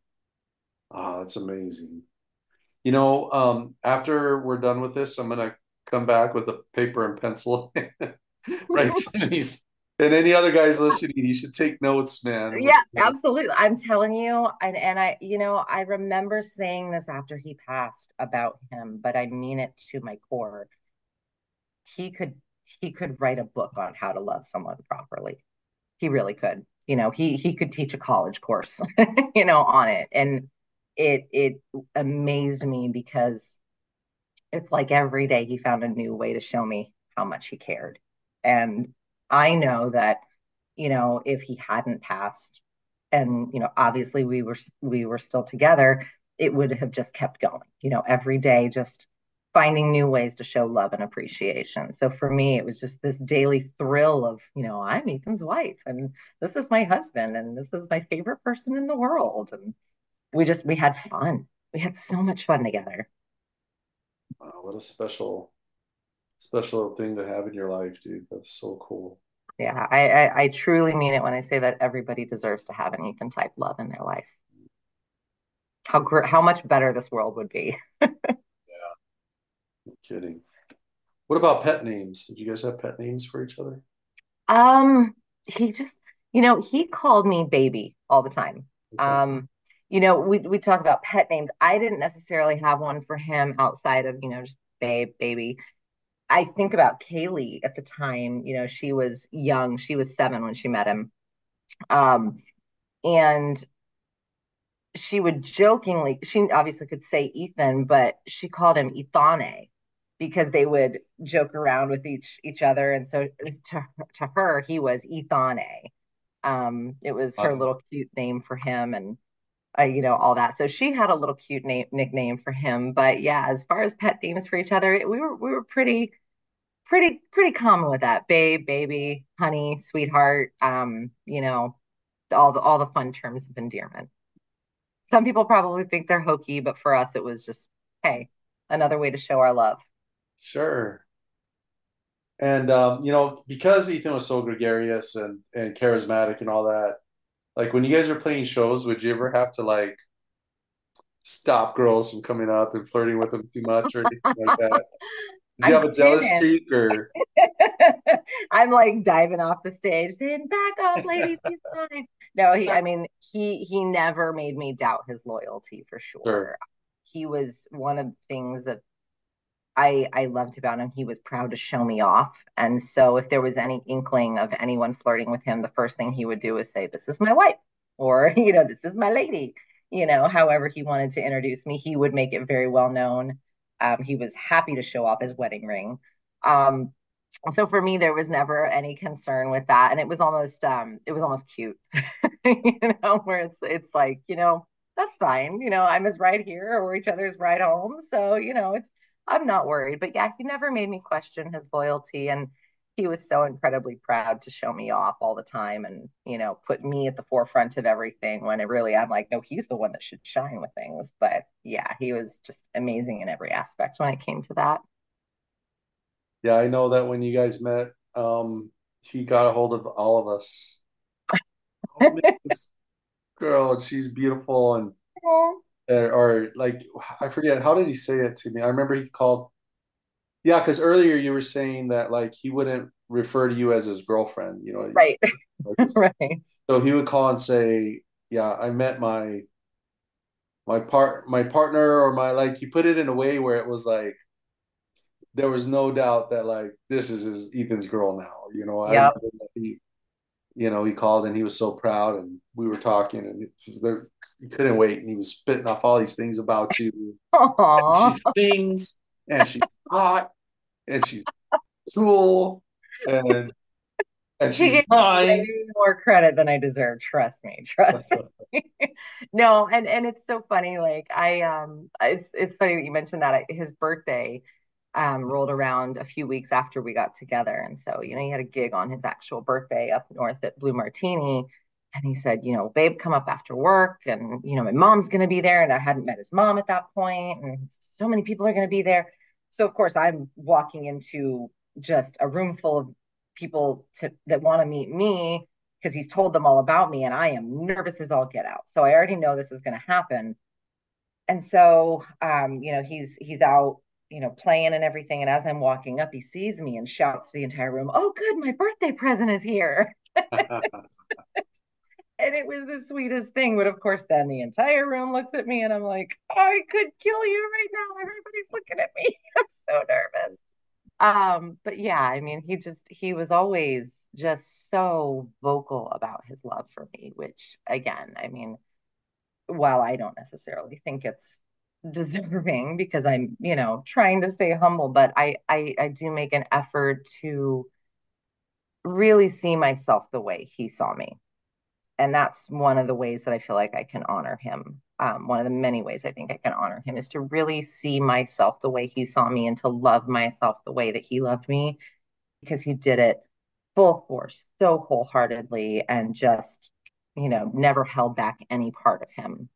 Oh, that's amazing. You know, um, after we're done with this, I'm going to come back with a paper and pencil, write some of these and any other guys listening, you should take notes, man. Yeah, absolutely. I'm telling you, and and I, you know, I remember saying this after he passed about him, but I mean it to my core. He could he could write a book on how to love someone properly. He really could. You know, he he could teach a college course, you know, on it. And it it amazed me because it's like every day he found a new way to show me how much he cared. And I know that, you know, if he hadn't passed and, you know, obviously we were we were still together, it would have just kept going. You know, every day just finding new ways to show love and appreciation. So for me, it was just this daily thrill of, you know, I'm Ethan's wife and this is my husband and this is my favorite person in the world. And we just, we had fun. We had so much fun together. Wow, what a special, special thing to have in your life, dude. That's so cool. Yeah, I, I, I truly mean it when I say that everybody deserves to have an Ethan type love in their life. How gr- how much better this world would be. Yeah, no kidding. What about pet names? Did you guys have pet names for each other? Um, he just, you know, he called me baby all the time. Okay. Um, you know, we we talk about pet names. I didn't necessarily have one for him outside of, you know, just babe, baby. I think about Kaylee at the time, you know, she was young. She was seven when she met him. Um, and she would jokingly, she obviously could say Ethan, but she called him Ethane because they would joke around with each each other. And so to, to her, he was Ethane. Um, it was her little cute name for him and uh, you know, all that. So she had a little cute name nickname for him. But yeah, as far as pet names for each other, we were we were pretty pretty pretty common with that. Babe, baby, honey, sweetheart, um, you know, all the all the fun terms of endearment. Some people probably think they're hokey, but for us it was just, hey, another way to show our love. sure. And um, you know, because Ethan was so gregarious and and charismatic and all that, like when you guys were playing shows, would you ever have to like stop girls from coming up and flirting with them too much or anything like that? Did I you have a jealous streak or I'm like diving off the stage saying, back off, ladies, he's fine. No, he, I mean, he he never made me doubt his loyalty for sure? sure. He was one of the things that I I loved about him. He was proud to show me off. And so if there was any inkling of anyone flirting with him, the first thing he would do is say, This is my wife, or you know, this is my lady. You know, however he wanted to introduce me, he would make it very well known. Um, he was happy to show off his wedding ring. Um, so for me, there was never any concern with that, and it was almost um, it was almost cute, you know, where it's it's like you know that's fine, you know, I'm his ride here or each other's ride home, so you know it's I'm not worried. But yeah, he never made me question his loyalty, and he was so incredibly proud to show me off all the time, and you know, put me at the forefront of everything. When it really, I'm like, no, he's the one that should shine with things. But yeah, he was just amazing in every aspect when it came to that. Yeah, I know that when you guys met, um, he got a hold of all of us. Oh man, this girl, she's beautiful and or, like I forget how did he say it to me? I remember he called yeah, because earlier you were saying that like he wouldn't refer to you as his girlfriend, you know. right, right. so he would call and say, "Yeah, I met my my part my partner or my like." He put it in a way where it was like there was no doubt that like this is his Ethan's girl now. You know, I Yep. remember he you know he called and he was so proud and we were talking and there, he couldn't wait and he was spitting off all these things about you. She sings and she's hot and she's cool and and She she's gave me kind. way more credit than I deserve. Trust me. Trust me. No, and and it's so funny. Like I um, it's it's funny that you mentioned that. His birthday um rolled around a few weeks after we got together, and so you know he had a gig on his actual birthday up north at Blue Martini, and he said, you know, babe, come up after work, and you know my mom's gonna be there, and I hadn't met his mom at that point, and so many people are gonna be there. So of course I'm walking into just a room full of people to, that want to meet me because he's told them all about me and I am nervous as all get out. So I already know this is going to happen. And so um, you know, he's he's out, you know, playing and everything and as I'm walking up, he sees me and shouts to the entire room, "Oh good, my birthday present is here." And it was the sweetest thing, but of course then the entire room looks at me and I'm like, "I could kill you right now. Everybody's looking at me. I'm so nervous." Um, but yeah, I mean, he just he was always just so vocal about his love for me, which again, I mean, while I don't necessarily think it's deserving because I'm, you know, trying to stay humble, but I I I do make an effort to really see myself the way he saw me. and that's one of the ways that I feel like I can honor him. Um, one of the many ways I think I can honor him is to really see myself the way he saw me and to love myself the way that he loved me because he did it full force, so wholeheartedly, and just, you know, never held back any part of him.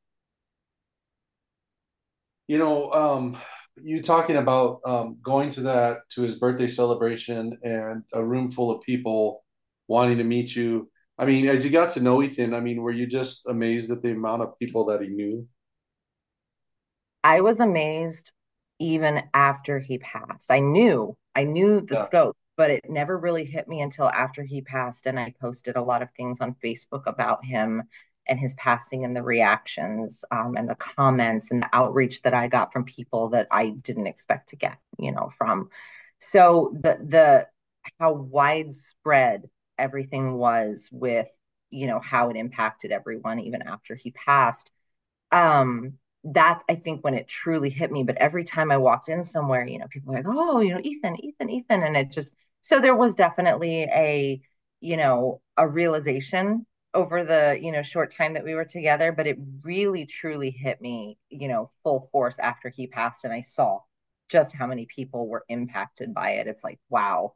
You know, um, you talking about um, going to that to his birthday celebration and a room full of people wanting to meet you. I mean, as you got to know Ethan, I mean, were you just amazed at the amount of people that he knew? I was amazed even after he passed. I knew, I knew the yeah. scope, but it never really hit me until after he passed. And I posted a lot of things on Facebook about him and his passing and the reactions um, and the comments and the outreach that I got from people that I didn't expect to get, you know, from. So the the how widespread everything was with, you know, how it impacted everyone even after he passed. Um, that I think when it truly hit me. But every time I walked in somewhere, you know, people are like, "Oh, you know, Ethan, Ethan, Ethan," and it just so there was definitely a, you know, a realization over the you know short time that we were together but it really truly hit me you know full force after he passed and i saw just how many people were impacted by it. It's like wow.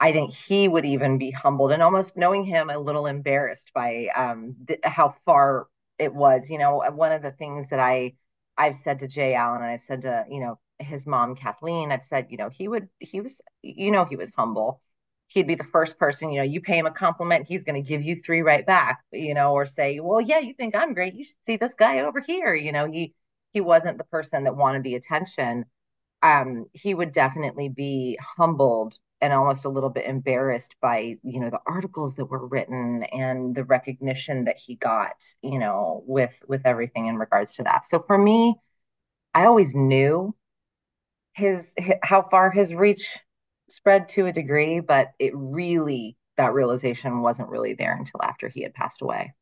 I think he would even be humbled and almost knowing him a little embarrassed by um th- how far it was you know. One of the things that i i've said to jay allen and i've said to you know his mom kathleen i've said you know he would he was you know he was humble he'd be the first person, you know, you pay him a compliment, he's going to give you three right back, you know, or say, well, yeah, you think I'm great. You should see this guy over here. You know, he, he wasn't the person that wanted the attention. Um, he would definitely be humbled and almost a little bit embarrassed by, you know, the articles that were written and the recognition that he got, you know, with, with everything in regards to that. So for me, I always knew his, his how far his reach spread to a degree, but it really, that realization wasn't really there until after he had passed away.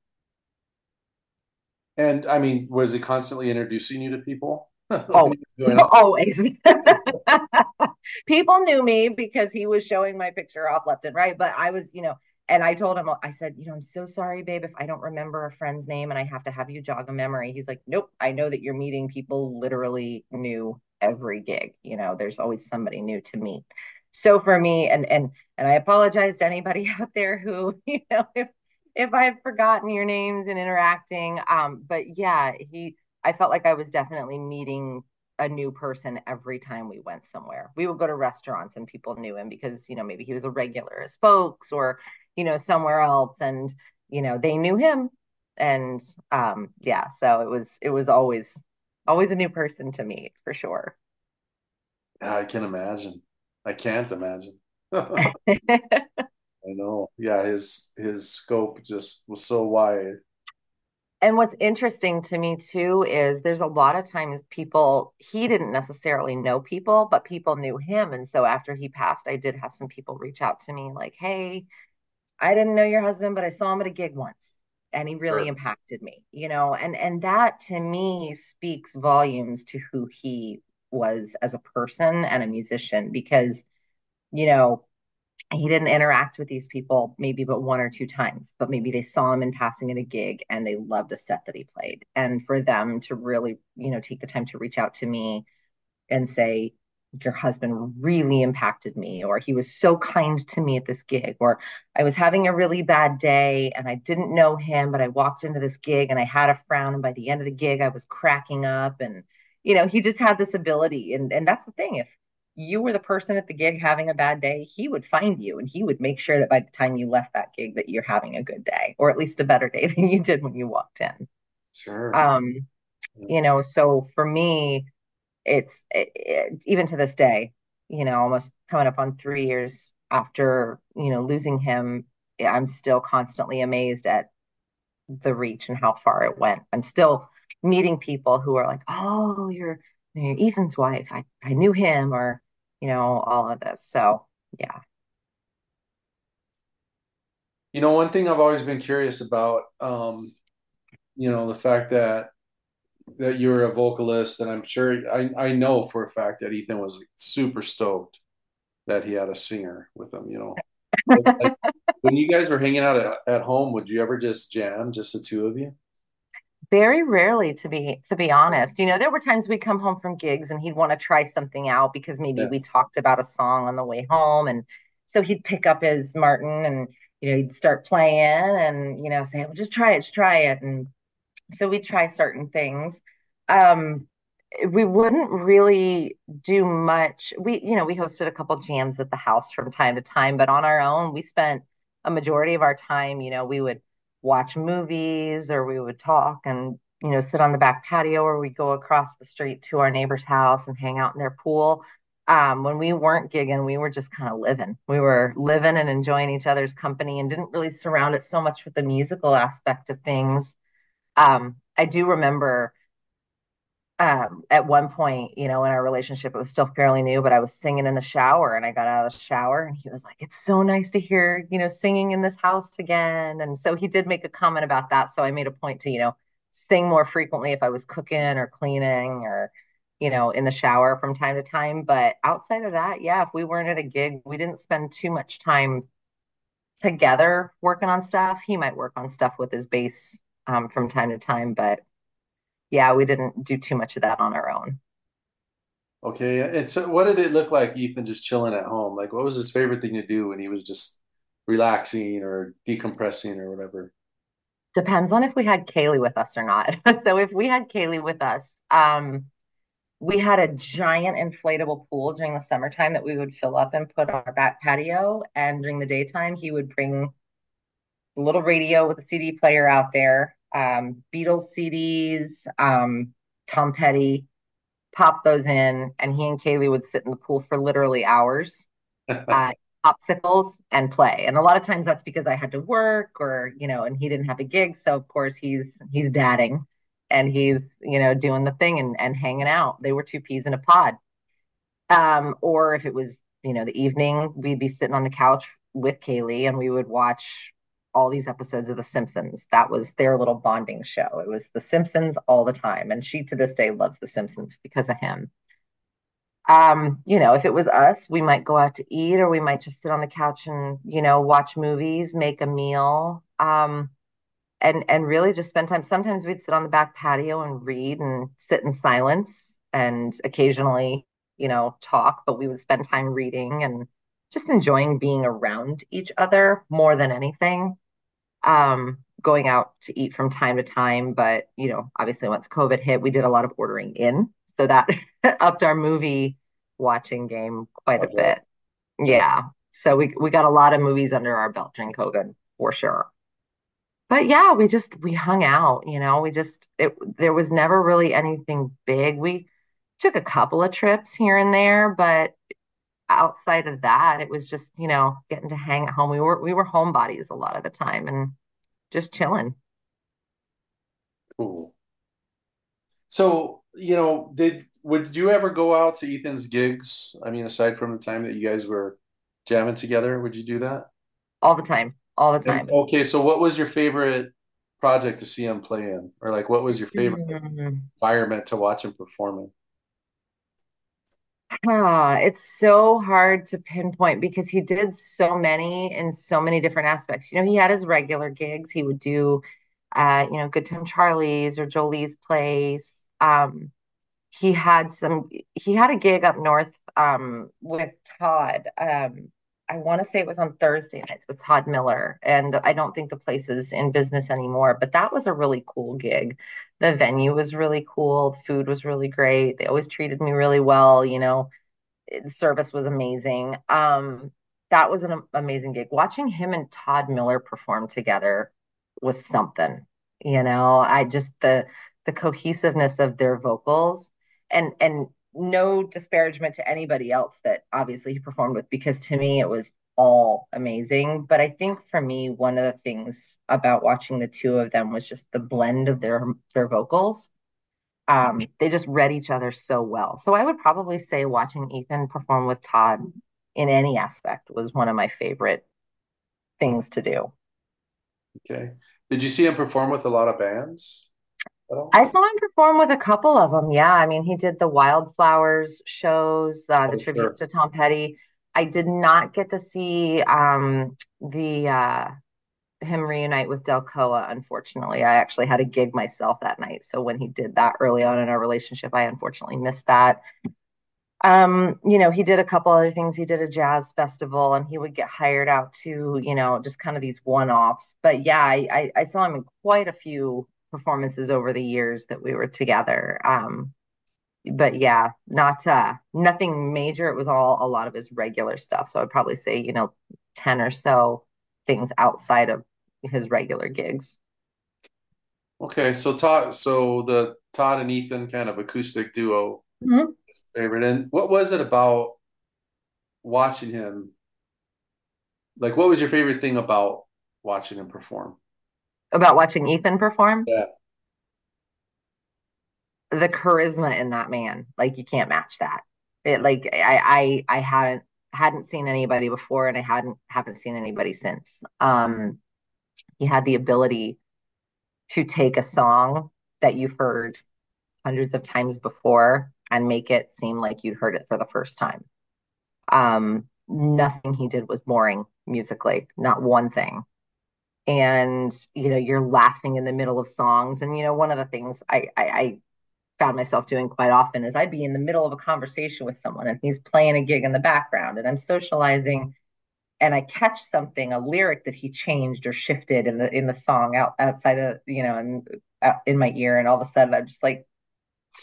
And I mean, was he constantly introducing you to people? oh, always. people knew me because he was showing my picture off left and right. But I was, you know, and I told him, I said, you know, I'm so sorry, babe, if I don't remember a friend's name and I have to have you jog a memory. He's like, nope, I know that you're meeting people literally new every gig. You know, there's always somebody new to meet so for me and and and i apologize to anybody out there who you know if if i've forgotten your names and interacting um but yeah he i felt like i was definitely meeting a new person every time we went somewhere. We would go to restaurants and people knew him because you know maybe he was a regular as folks or you know somewhere else and you know they knew him. And um yeah so it was it was always always a new person to meet for sure. Yeah i can imagine I can't imagine. I know. Yeah, his his scope just was so wide. And what's interesting to me too is there's a lot of times people he didn't necessarily know people, but people knew him. And so after he passed, I did have some people reach out to me like, "Hey, I didn't know your husband, but I saw him at a gig once." and he really sure. impacted me you know and and that to me speaks volumes to who he was as a person and a musician because, you know, he didn't interact with these people maybe but one or two times, but maybe they saw him in passing at a gig and they loved a set that he played. And for them to really, you know, take the time to reach out to me and say, your husband really impacted me, or he was so kind to me at this gig, or I was having a really bad day and I didn't know him, but I walked into this gig and I had a frown. And by the end of the gig, I was cracking up and you know, he just had this ability. And, and that's the thing. If you were the person at the gig having a bad day, he would find you and he would make sure that by the time you left that gig that you're having a good day or at least a better day than you did when you walked in. Sure. Um, you know, so for me, it's it, it, even to this day, you know, almost coming up on three years after, you know, losing him, I'm still constantly amazed at the reach and how far it went. I'm still meeting people who are like, oh, you're, you're Ethan's wife. I, I knew him, or, you know, all of this. So, yeah. You know, one thing I've always been curious about, um, you know, the fact that that you're a vocalist, and I'm sure I, I know for a fact that Ethan was super stoked that he had a singer with him. You know, like, when you guys were hanging out at, at home, would you ever just jam, just the two of you? Very rarely, to be to be honest. You know, there were times we'd come home from gigs and he'd want to try something out because maybe Yeah. we talked about a song on the way home, and so he'd pick up his Martin and you know he'd start playing and you know say, "Well, just try it, just try it," and so we'd try certain things. Um, we wouldn't really do much. We, you know, we hosted a couple jams at the house from time to time, but on our own, we spent a majority of our time, you know, we would watch movies or we would talk and, you know, sit on the back patio or we'd go across the street to our neighbor's house and hang out in their pool. Um, when we weren't gigging, we were just kind of living. We were living and enjoying each other's company and didn't really surround it so much with the musical aspect of things. Um, I do remember um, at one point, you know, in our relationship, it was still fairly new, but I was singing in the shower and I got out of the shower and he was like, It's so nice to hear, you know, singing in this house again. And so he did make a comment about that. So I made a point to, you know, sing more frequently if I was cooking or cleaning or, you know, in the shower from time to time. But outside of that, yeah, if we weren't at a gig, we didn't spend too much time together working on stuff. He might work on stuff with his bass um, from time to time, but yeah, we didn't do too much of that on our own. Okay. And so what did it look like, Ethan, just chilling at home? Like, what was his favorite thing to do when he was just relaxing or decompressing or whatever? Depends on if we had Kaylee with us or not. So if we had Kaylee with us, um, we had a giant inflatable pool during the summertime that we would fill up and put on our back patio. And during the daytime, he would bring a little radio with a CD player out there, um, Beatles CDs, um, Tom Petty, pop those in, and he and Kaylee would sit in the pool for literally hours uh, popsicles and play. And a lot of times that's because I had to work or, you know, and he didn't have a gig. So of course he's he's dadding and he's, you know, doing the thing and, and hanging out. They were two peas in a pod. Um, or if it was, you know, the evening, we'd be sitting on the couch with Kaylee and we would watch all these episodes of The Simpsons. That was their little bonding show. It was The Simpsons all the time. And she to this day loves The Simpsons because of him. Um, you know, if it was us, we might go out to eat or we might just sit on the couch and, you know, watch movies, make a meal, um, and and really just spend time. Sometimes we'd sit on the back patio and read and sit in silence and occasionally, you know, talk, but we would spend time reading and just enjoying being around each other more than anything. Um, going out to eat from time to time, but you know, obviously once COVID hit, we did a lot of ordering in. So that upped our movie watching game quite a bit. Yeah. So we we got a lot of movies under our belt during COVID for sure. But yeah, we just we hung out, you know, we just it there was never really anything big. We took a couple of trips here and there, but outside of that, it was just, you know, getting to hang at home. We were we were homebodies a lot of the time and just chilling. Cool. So, you know, did would you ever go out to Ethan's gigs? I mean, aside from the time that you guys were jamming together, would you do that? all the time, all the And time. okay, so what was your favorite project to see him play in? Or like what was your favorite Mm. environment to watch him perform in? Ah, it's so hard to pinpoint because he did so many in so many different aspects. You know, he had his regular gigs. He would do, uh, you know, Good Time Charlie's or Jolie's Place. Um, he had some, he had a gig up north, um, with Todd. Um, I want to say it was on Thursday nights with Todd Miller, and I don't think the place is in business anymore, but that was a really cool gig. The venue was really cool. The food was really great. They always treated me really well, you know the service was amazing. Um, that was an amazing gig. Watching him and Todd Miller perform together was something. You know, I just the the cohesiveness of their vocals and and no disparagement to anybody else that obviously he performed with because to me it was all amazing. But I think for me, one of the things about watching the two of them was just the blend of their their vocals um, they just read each other so well. So I would probably say watching Ethan perform with Todd in any aspect was one of my favorite things to do. Okay. Did you see him perform with a lot of bands? I saw him perform with a couple of them. Yeah, I mean, he did the Wildflowers shows, uh, the Oh, tributes sure. to Tom Petty. I did not get to see um, the uh, him reunite with Delcoa, unfortunately. I actually had a gig myself that night. So when he did that early on in our relationship, I unfortunately missed that. Um, you know, he did a couple other things. He did a jazz festival and he would get hired out to, you know, just kind of these one-offs. But yeah, I, I, I saw him in quite a few performances over the years that we were together. Um, but yeah, not uh nothing major. It was all a lot of his regular stuff. So I'd probably say, you know, 10 or so things outside of his regular gigs. Okay, so Todd, so the Todd and Ethan kind of acoustic duo mm-hmm. favorite. And what was it about watching him? Like, what was your favorite thing about watching him perform? About watching Ethan perform? Yeah. The charisma in that man, like you can't match that. It like I I I haven't hadn't seen anybody before and I hadn't haven't seen anybody since. Um he had the ability to take a song that you've heard hundreds of times before and make it seem like you'd heard it for the first time. Um, nothing he did was boring musically, not one thing. And you know, you're laughing in the middle of songs. And you know, one of the things I, I, I found myself doing quite often is I'd be in the middle of a conversation with someone and he's playing a gig in the background and I'm socializing and I catch something, a lyric that he changed or shifted in the in the song out outside of you know, and uh, in my ear, and all of a sudden I'm just like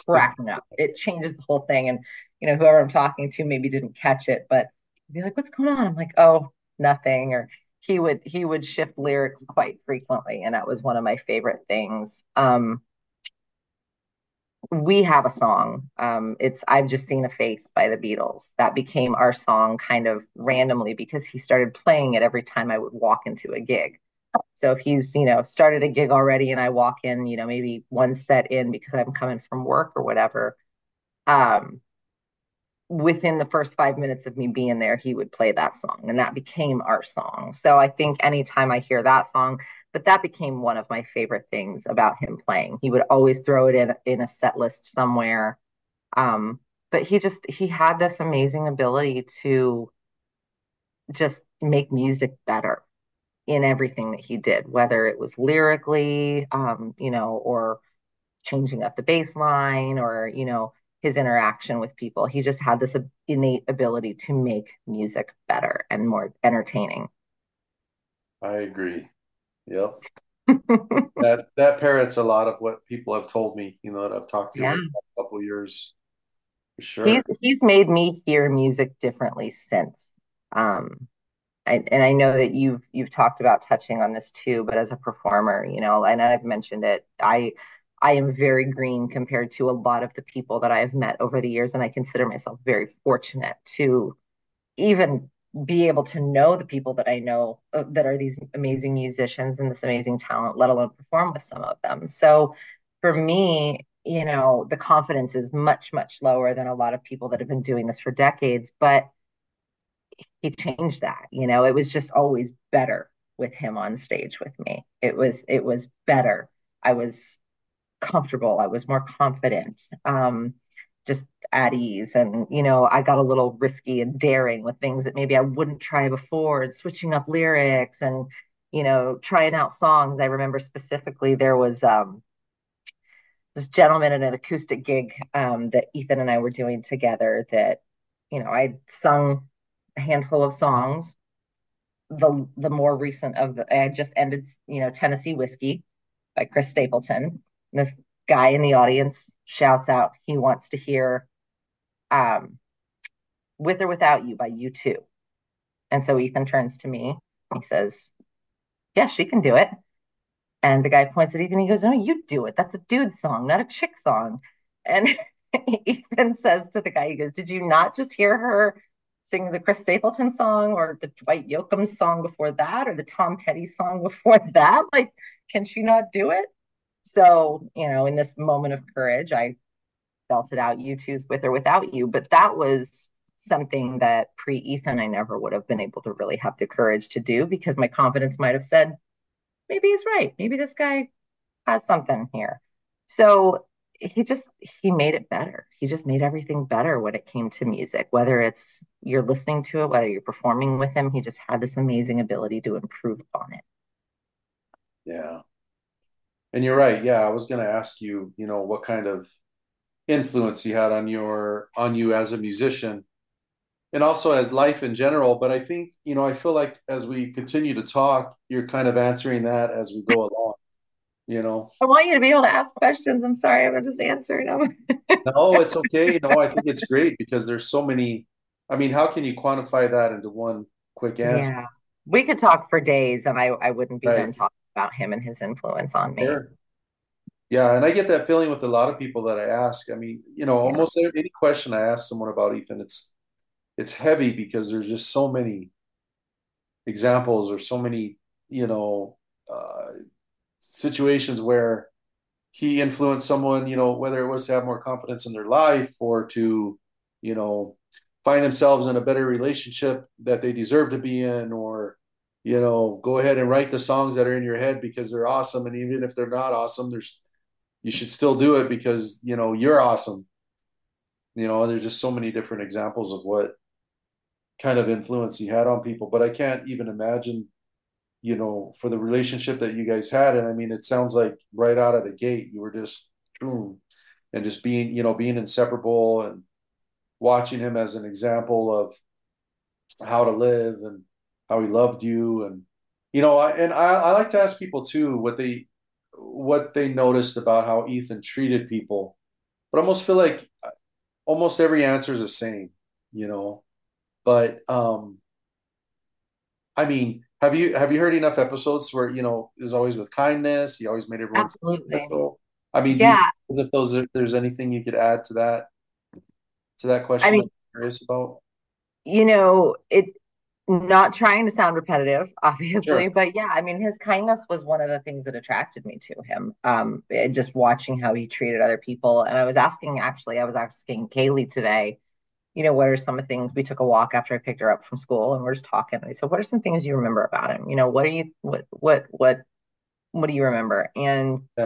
cracking up. It changes the whole thing, and you know, whoever I'm talking to maybe didn't catch it, but be like, "What's going on?" I'm like, "Oh, nothing," or he would he would shift lyrics quite frequently, and that was one of my favorite things. Um, we have a song. Um, it's I've just seen a face by the Beatles. That became our song kind of randomly because he started playing it every time I would walk into a gig. So if he's, you know, started a gig already and I walk in, you know, maybe one set in because I'm coming from work or whatever, um, within the first five minutes of me being there, he would play that song and that became our song. So I think anytime I hear that song, but that became one of my favorite things about him playing. He would always throw it in in a set list somewhere. Um, but he just he had this amazing ability to just make music better in everything that he did, whether it was lyrically, um, you know, or changing up the bass line or, you know, his interaction with people. He just had this innate ability to make music better and more entertaining. I agree. Yep. that that parrots a lot of what people have told me, you know, that I've talked to yeah. a couple years. For sure. He's he's made me hear music differently since. Um I, and I know that you've you've talked about touching on this too, but as a performer, you know, and I've mentioned it, I I am very green compared to a lot of the people that I've met over the years, and I consider myself very fortunate to even be able to know the people that I know uh, that are these amazing musicians and this amazing talent, let alone perform with some of them. So for me, you know, the confidence is much, much lower than a lot of people that have been doing this for decades. But he changed that, you know, it was just always better with him on stage with me. It was, it was better. I was comfortable. I was more confident. Um, just at ease and you know i got a little risky and daring with things that maybe i wouldn't try before and switching up lyrics and you know trying out songs i remember specifically there was um this gentleman at an acoustic gig um, that ethan and i were doing together that you know i sung a handful of songs the the more recent of the i just ended you know tennessee whiskey by chris stapleton this guy in the audience shouts out he wants to hear um, With or Without You by U2. And so Ethan turns to me. He says, Yeah, she can do it. And the guy points at Ethan. He goes, No, you do it. That's a dude song, not a chick song. And Ethan says to the guy, He goes, Did you not just hear her sing the Chris Stapleton song or the Dwight Yoakam song before that or the Tom Petty song before that? Like, can she not do it? So, you know, in this moment of courage, I belted out U2's with or without you. But that was something that pre Ethan, I never would have been able to really have the courage to do because my confidence might have said, maybe he's right. Maybe this guy has something here. So he just he made it better. He just made everything better when it came to music. Whether it's you're listening to it, whether you're performing with him, he just had this amazing ability to improve upon it. Yeah. And you're right. Yeah, I was going to ask you, you know, what kind of influence he had on your on you as a musician and also as life in general, but I think, you know, I feel like as we continue to talk, you're kind of answering that as we go along you know i want you to be able to ask questions i'm sorry i'm just answering them no it's okay no i think it's great because there's so many i mean how can you quantify that into one quick answer yeah we could talk for days and i i wouldn't be right. done talking about him and his influence on me sure. yeah and i get that feeling with a lot of people that i ask i mean you know yeah. almost any question i ask someone about ethan it's it's heavy because there's just so many examples or so many you know uh, situations where he influenced someone, you know, whether it was to have more confidence in their life or to, you know, find themselves in a better relationship that they deserve to be in, or, you know, go ahead and write the songs that are in your head because they're awesome. And even if they're not awesome, there's, you should still do it because, you know, you're awesome. You know, there's just so many different examples of what kind of influence he had on people, but I can't even imagine you know, for the relationship that you guys had. And I mean, it sounds like right out of the gate, you were just, boom, and just being, you know, being inseparable and watching him as an example of how to live and how he loved you. And, you know, I, and I, I like to ask people too, what they, what they noticed about how Ethan treated people, but I almost feel like almost every answer is the same, you know, but, um, I mean, have you have you heard enough episodes where you know it was always with kindness? He always made everyone absolutely. I mean, yeah. if those are, there's anything you could add to that to that question, I mean, I'm curious about. You know, it not trying to sound repetitive, obviously, sure. but yeah, I mean, his kindness was one of the things that attracted me to him. Um, just watching how he treated other people, and I was asking, actually, I was asking Kaylee today you know, what are some of the things we took a walk after I picked her up from school and we're just talking. And I said, what are some things you remember about him? You know, what are you, what, what, what, what do you remember? And yeah.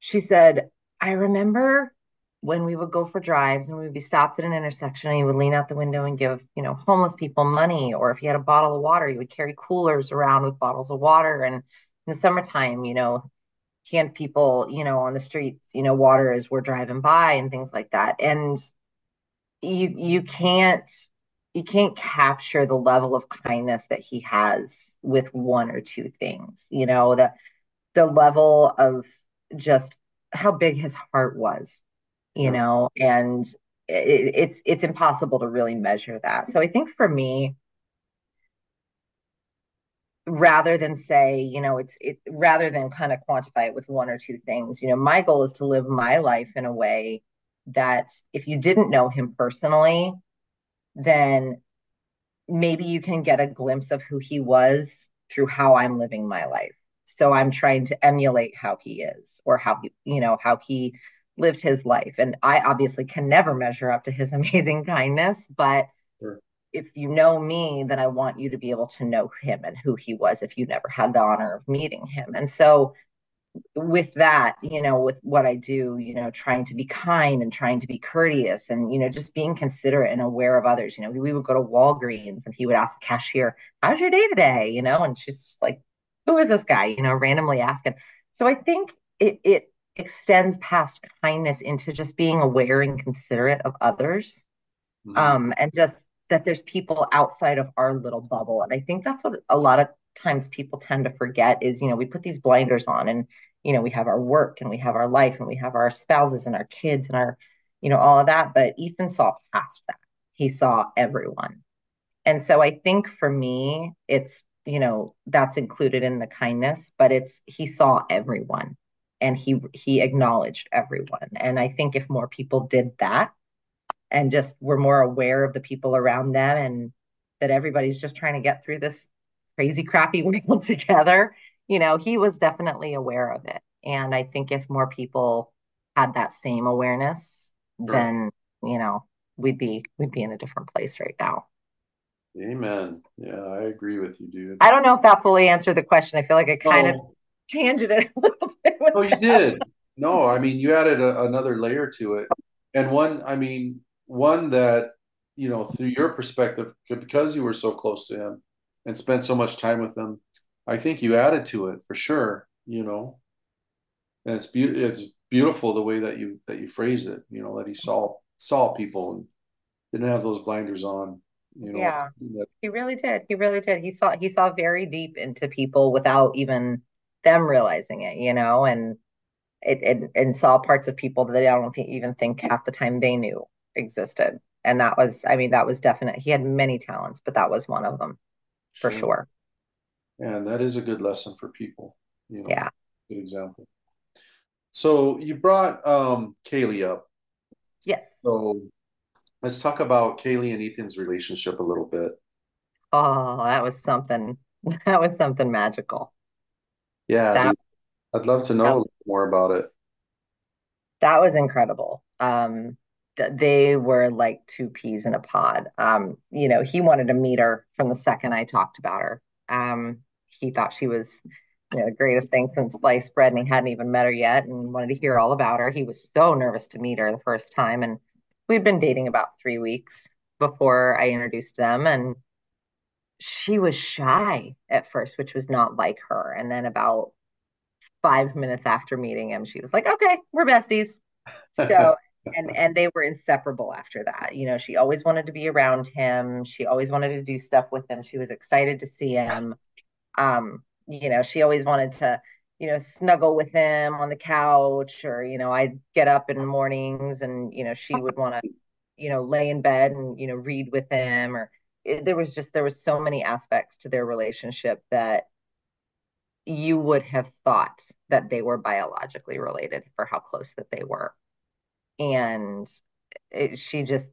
she said, I remember when we would go for drives and we would be stopped at an intersection and he would lean out the window and give, you know, homeless people money. Or if he had a bottle of water, he would carry coolers around with bottles of water. And in the summertime, you know, hand people, you know, on the streets, you know, water as we're driving by and things like that. And you you can't you can't capture the level of kindness that he has with one or two things you know the the level of just how big his heart was you know and it, it's it's impossible to really measure that so i think for me rather than say you know it's it rather than kind of quantify it with one or two things you know my goal is to live my life in a way that if you didn't know him personally, then maybe you can get a glimpse of who he was through how I'm living my life. So I'm trying to emulate how he is or how he, you know, how he lived his life. And I obviously can never measure up to his amazing kindness, but sure. if you know me, then I want you to be able to know him and who he was if you never had the honor of meeting him. And so with that, you know, with what I do, you know, trying to be kind and trying to be courteous and, you know, just being considerate and aware of others. You know, we would go to Walgreens and he would ask the cashier, How's your day today? You know, and she's like, Who is this guy? You know, randomly asking. So I think it, it extends past kindness into just being aware and considerate of others. Mm-hmm. Um, and just that there's people outside of our little bubble. And I think that's what a lot of times people tend to forget is, you know, we put these blinders on and you know we have our work and we have our life and we have our spouses and our kids and our you know all of that but ethan saw past that he saw everyone and so i think for me it's you know that's included in the kindness but it's he saw everyone and he he acknowledged everyone and i think if more people did that and just were more aware of the people around them and that everybody's just trying to get through this crazy crappy world together you know, he was definitely aware of it. And I think if more people had that same awareness, sure. then, you know, we'd be we'd be in a different place right now. Amen. Yeah, I agree with you, dude. I don't know if that fully answered the question. I feel like I kind oh. of tangented a little bit. oh, you did. no, I mean, you added a, another layer to it. And one, I mean, one that, you know, through your perspective, because you were so close to him and spent so much time with him, I think you added to it for sure, you know. And it's be- it's beautiful the way that you that you phrase it, you know, that he saw saw people and didn't have those blinders on, you know. Yeah, That, he really did. He really did. He saw he saw very deep into people without even them realizing it, you know, and it, it and saw parts of people that I don't think even think half the time they knew existed. And that was, I mean, that was definite. He had many talents, but that was one of them for sure. sure. And that is a good lesson for people, you know, Yeah. good example. So you brought um Kaylee up. Yes. So let's talk about Kaylee and Ethan's relationship a little bit. Oh, that was something. That was something magical. Yeah, That I'd love to know a that little more about it. that was incredible. Um, they were like two peas in a pod. Um, you know, he wanted to meet her from the second I talked about her. Um, he thought she was, you know, the greatest thing since sliced bread, and he hadn't even met her yet, and wanted to hear all about her. He was so nervous to meet her the first time, and we'd been dating about three weeks before I introduced them, and she was shy at first, which was not like her. And then about five minutes after meeting him, she was like, "Okay, we're besties." So, and and they were inseparable after that. You know, she always wanted to be around him. She always wanted to do stuff with him. She was excited to see him. Um, you know, she always wanted to, you know, snuggle with him on the couch, or you know, I'd get up in the mornings and you know, she would want to, you know, lay in bed and you know, read with him. Or it, there was just there was so many aspects to their relationship that you would have thought that they were biologically related for how close that they were. And it, she just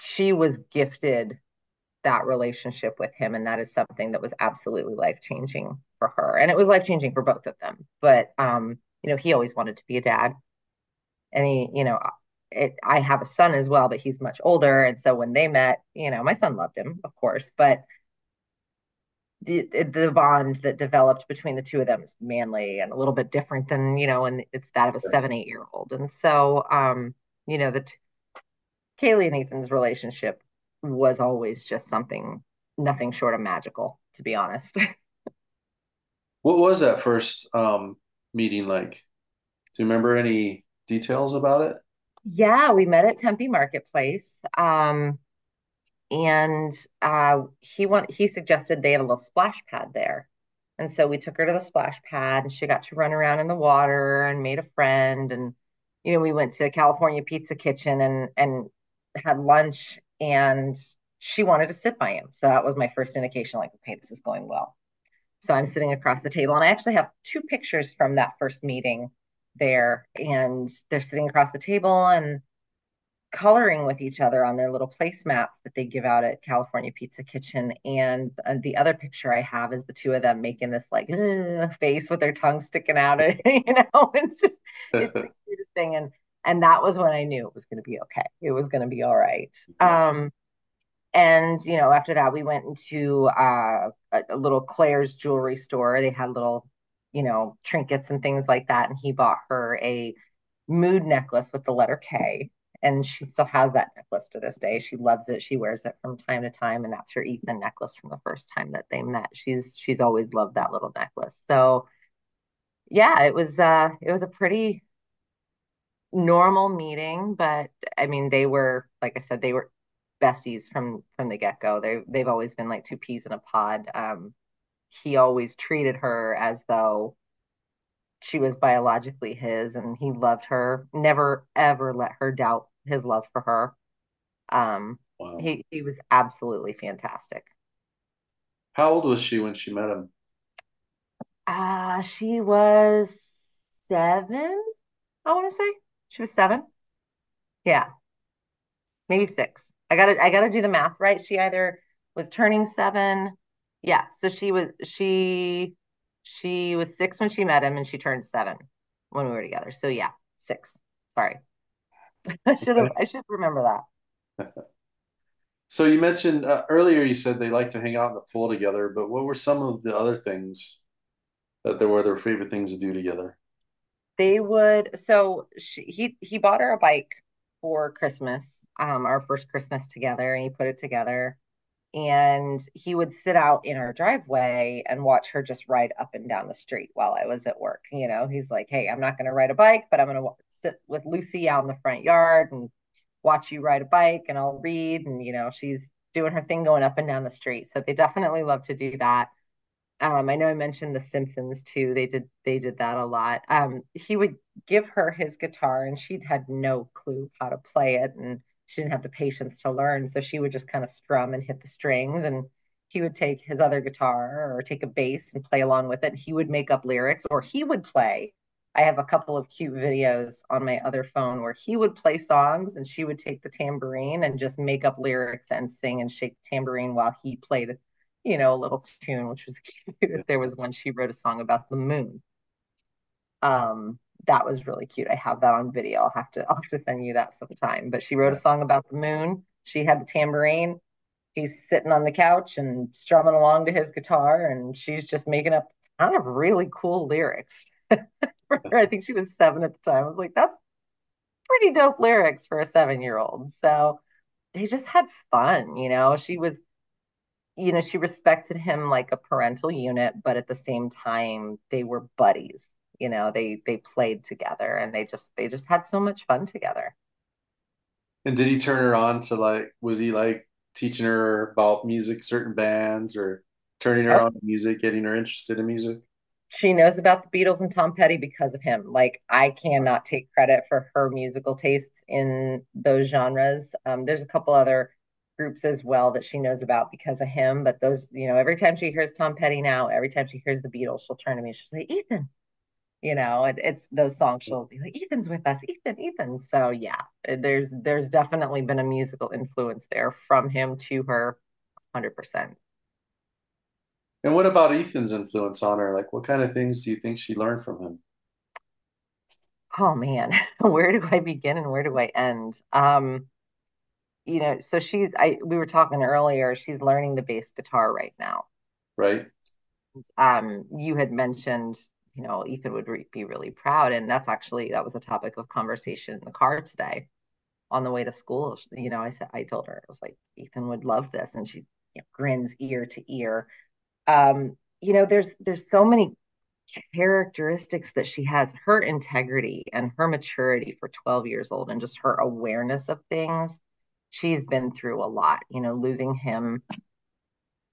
she was gifted that relationship with him and that is something that was absolutely life changing for her. And it was life changing for both of them. But um you know he always wanted to be a dad. And he you know it I have a son as well but he's much older and so when they met you know my son loved him of course but the the bond that developed between the two of them is manly and a little bit different than you know and it's that of a seven eight year old and so um you know the Kaylee and Ethan's relationship was always just something nothing short of magical to be honest What was that first um meeting like? Do you remember any details about it? Yeah we met at Tempe Marketplace um and uh he want he suggested they had a little splash pad there. And so we took her to the splash pad and she got to run around in the water and made a friend and you know we went to California Pizza Kitchen and and had lunch and she wanted to sit by him. So that was my first indication like okay this is going well. So I'm sitting across the table and I actually have two pictures from that first meeting there and they're sitting across the table and coloring with each other on their little placemats that they give out at California Pizza Kitchen. And uh, the other picture I have is the two of them making this like face with their tongue sticking out. you know, it's just it's the cutest thing. And and that was when I knew it was going to be okay. It was going to be all right. Um, and you know, after that, we went into uh, a, a little Claire's jewelry store. They had little, you know, trinkets and things like that. And he bought her a mood necklace with the letter K. And she still has that necklace to this day. She loves it. She wears it from time to time, and that's her Ethan necklace from the first time that they met. She's she's always loved that little necklace. So yeah, it was uh it was a pretty normal meeting, but I mean they were like I said, they were besties from from the get-go. They they've always been like two peas in a pod. Um, he always treated her as though she was biologically his and he loved her. Never ever let her doubt his love for her. Um Wow. he he was absolutely fantastic. How old was she when she met him? uh she was seven I want to say. She was seven. Yeah. Maybe six. I gotta I gotta do the math right? She either was turning seven yeah so she was she she was six when she met him and she turned seven when we were together. So yeah six. Sorry. I should have I should remember that. So you mentioned uh, earlier you said they like to hang out in the pool together, but what were some of the other things that there were their favorite things to do together? they would so she, he he bought her a bike for Christmas, um, our first Christmas together, and he put it together. And he would sit out in our driveway and watch her just ride up and down the street while I was at work. You know, he's like, "Hey, I'm not going to ride a bike, but I'm going to sit with Lucy out in the front yard and watch you ride a bike, and I'll read." And you know, she's doing her thing going up and down the street. So they definitely love to do that. Um, I know I mentioned The Simpsons too. They did they did that a lot. Um, he would give her his guitar, and she had no clue how to play it, and she didn't have the patience to learn. So she would just kind of strum and hit the strings, and he would take his other guitar or take a bass and play along with it. He would make up lyrics, or he would play. I have a couple of cute videos on my other phone where he would play songs and she would take the tambourine and just make up lyrics and sing and shake the tambourine while he played you know, a little tune, which was cute. There was one she wrote a song about the moon. Um, that was really cute. I have that on video. I'll have to I'll have to send you that sometime. But she wrote a song about the moon. She had the tambourine. He's sitting on the couch and strumming along to his guitar, and she's just making up kind of really cool lyrics. I think she was seven at the time. I was like, that's pretty dope lyrics for a seven year old. So they just had fun, you know. She was you know, she respected him like a parental unit, but at the same time, they were buddies. You know, they they played together and they just they just had so much fun together. And did he turn her on to like was he like teaching her about music, certain bands or turning her oh. on to music, getting her interested in music? She knows about the Beatles and Tom Petty because of him. Like I cannot take credit for her musical tastes in those genres. Um, there's a couple other groups as well that she knows about because of him. But those, you know, every time she hears Tom Petty now, every time she hears the Beatles, she'll turn to me she'll say, Ethan. You know, it, it's those songs. She'll be like, Ethan's with us, Ethan, Ethan. So yeah, there's there's definitely been a musical influence there from him to her, hundred percent. And what about Ethan's influence on her? Like, what kind of things do you think she learned from him? Oh man, where do I begin and where do I end? Um, you know, so she's I we were talking earlier, she's learning the bass guitar right now. Right. Um, you had mentioned, you know, Ethan would re- be really proud, and that's actually that was a topic of conversation in the car today on the way to school. You know, I said I told her I was like, Ethan would love this, and she you know, grins ear to ear. Um, you know, there's there's so many characteristics that she has her integrity and her maturity for 12 years old and just her awareness of things she's been through a lot. You know, losing him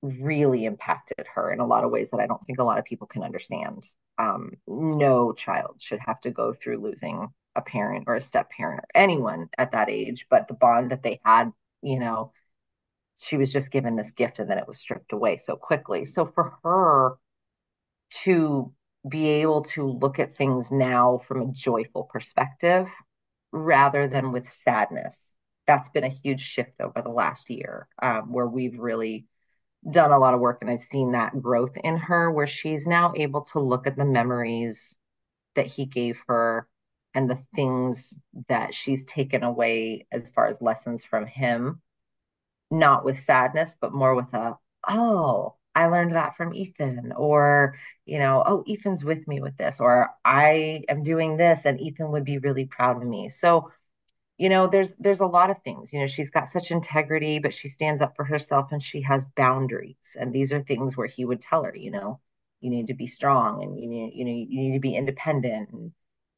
really impacted her in a lot of ways that I don't think a lot of people can understand. Um, no child should have to go through losing a parent or a step parent or anyone at that age, but the bond that they had, you know, she was just given this gift and then it was stripped away so quickly. So for her to be able to look at things now from a joyful perspective rather than with sadness that's been a huge shift over the last year um, where we've really done a lot of work and I've seen that growth in her where she's now able to look at the memories that he gave her and the things that she's taken away as far as lessons from him not with sadness but more with a oh I learned that from Ethan or you know oh Ethan's with me with this or I am doing this and Ethan would be really proud of me. So you know there's there's a lot of things you know she's got such integrity but she stands up for herself and she has boundaries and these are things where he would tell her you know you need to be strong and you need you know you need to be independent and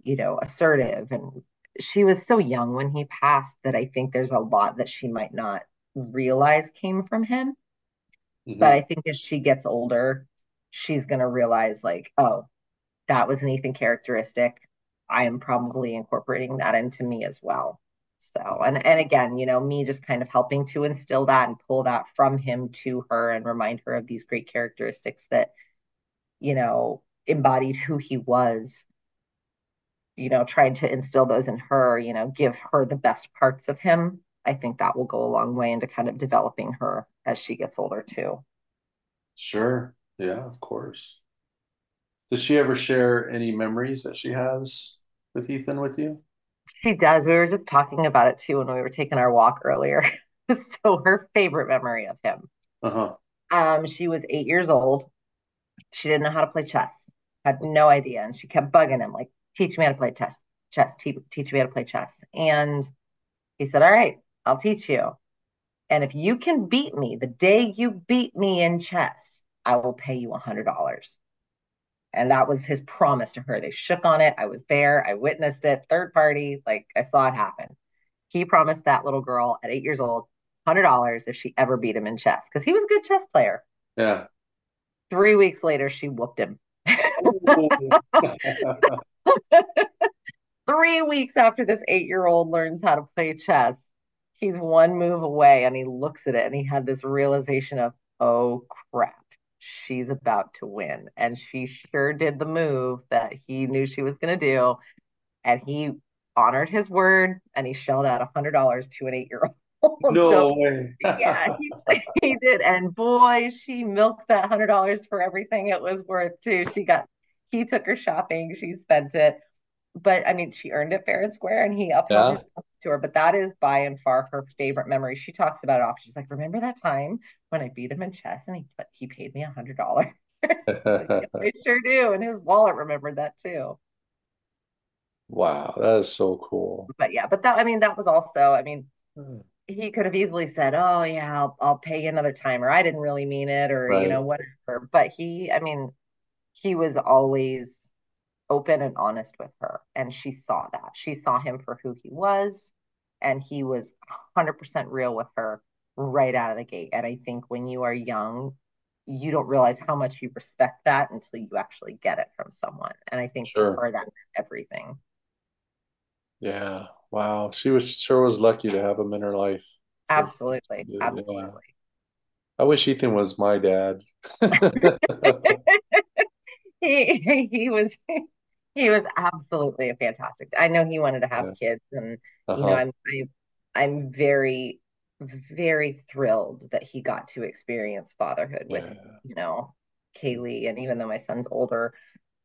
you know assertive. And she was so young when he passed that i think there's a lot that she might not realize came from him. Mm-hmm. but i think as she gets older she's going to realize like oh that was an ethan characteristic. I am probably incorporating that into me as well so, and and again, you know, me just kind of helping to instill that and pull that from him to her and remind her of these great characteristics that, you know, embodied who he was. You know, trying to instill those in her, you know, give her the best parts of him. I think that will go a long way into kind of developing her as she gets older too. Sure. Yeah, of course. Does she ever share any memories that she has with Ethan with you? She does. We were just talking about it too when we were taking our walk earlier. so her favorite memory of him. Uh-huh. Um, she was eight years old. She didn't know how to play chess. Had no idea, and she kept bugging him like, teach me how to play chess, chess, teach, teach me how to play chess. And he said, All right, I'll teach you. And if you can beat me the day you beat me in chess, I will pay you a hundred dollars. And that was his promise to her. They shook on it. I was there. I witnessed it, third party, like I saw it happen. He promised that little girl at eight years old, hundred dollars if she ever beat him in chess, because he was a good chess player. Yeah. Three weeks later, she whooped him. Three weeks after this eight year old learns how to play chess, he's one move away and he looks at it and he had this realization of, oh crap, she's about to win. And she sure did the move that he knew she was going to do. And he honored his word and he shelled out a $100 to an eight year old. No so, way. yeah, he, he, did. And boy, she milked that hundred dollars for everything it was worth too. She got he took her shopping, she spent it. But I mean, she earned it fair and square and he upheld yeah. his to her. But that is by and far her favorite memory. She talks about it often. She's like, Remember that time when I beat him in chess and he he paid me a hundred dollars? I sure do. And his wallet remembered that too. Wow, that is so cool. But yeah, but that I mean, that was also, I mean, hmm he could have easily said, "Oh yeah, I'll, I'll pay you another time," or "I didn't really mean it," or right. you know whatever. But he, I mean, he was always open and honest with her, and she saw that. She saw him for who he was, and he was 100% real with her right out of the gate. And I think when you are young, you don't realize how much you respect that until you actually get it from someone. And I think sure. for her, that everything. Yeah. Wow. She was sure was lucky to have him in her life. Absolutely. Yeah. Absolutely. I wish Ethan was my dad. he he was he was absolutely a fantastic. I know he wanted to have yeah. kids, and uh-huh. you know uh-huh. I'm I, I'm very very thrilled that he got to experience fatherhood with yeah. you know Kaylee, and even though my son's older,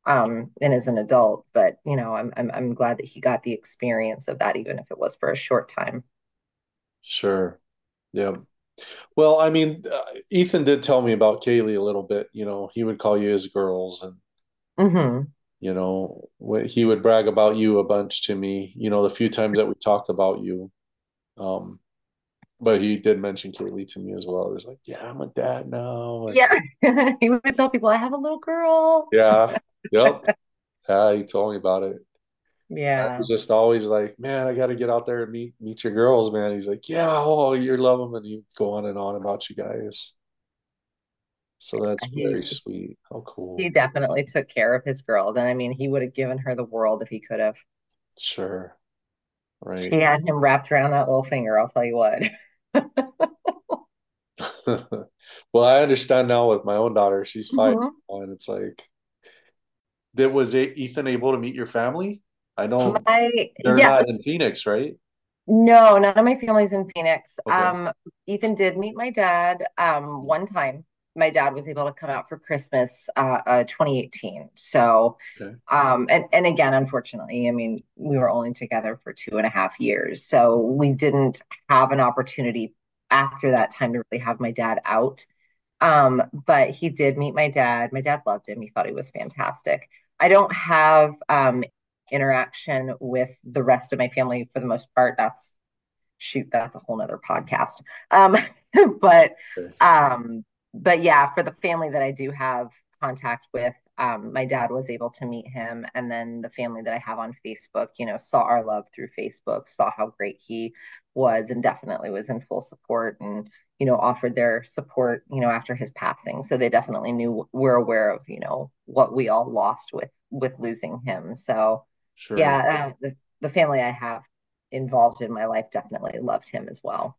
um, and is an adult. But you know, I'm, I'm I'm glad that he got the experience of that, even if it was for a short time. Sure. Yeah. Well, I mean, uh, Ethan did tell me about Kaylee a little bit. You know, he would call you his girls, and mm-hmm. You know, he would brag about you a bunch to me. You know, the few times that we talked about you. Um, but he did mention Kaylee to me as well. He's like, "Yeah, I'm a dad now." Yeah, he would tell people, "I have a little girl." Yeah, yep. Yeah, he told me about it. Yeah. just always like, man, I got to get out there and meet meet your girls, man. He's like, yeah, oh, you love them, and he'd go on and on about you guys. So that's he, very sweet. How cool. He definitely took care of his girls, and I mean, he would have given her the world if he could have. Sure. Right. He had him wrapped around that little finger. I'll tell you what. well, I understand now with my own daughter. She's 5 mm-hmm. and it's like did was Ethan able to meet your family? I know my, they're yes. not in Phoenix, right? No, none of my family's in Phoenix. Okay. Um, Ethan did meet my dad um one time. My dad was able to come out for Christmas uh, uh 2018. So okay. um and, and again, unfortunately, I mean, we were only together for two and a half years. So we didn't have an opportunity after that time to really have my dad out. Um, but he did meet my dad. My dad loved him. He thought he was fantastic. I don't have um, interaction with the rest of my family for the most part. That's shoot, that's a whole nother podcast. Um, but um, but yeah, for the family that I do have contact with, um, my dad was able to meet him, and then the family that I have on Facebook, you know, saw our love through Facebook, saw how great he was, and definitely was in full support and you know offered their support you know after his passing. So they definitely knew we're aware of you know what we all lost with with losing him. So sure. yeah uh, the, the family i have involved in my life definitely loved him as well.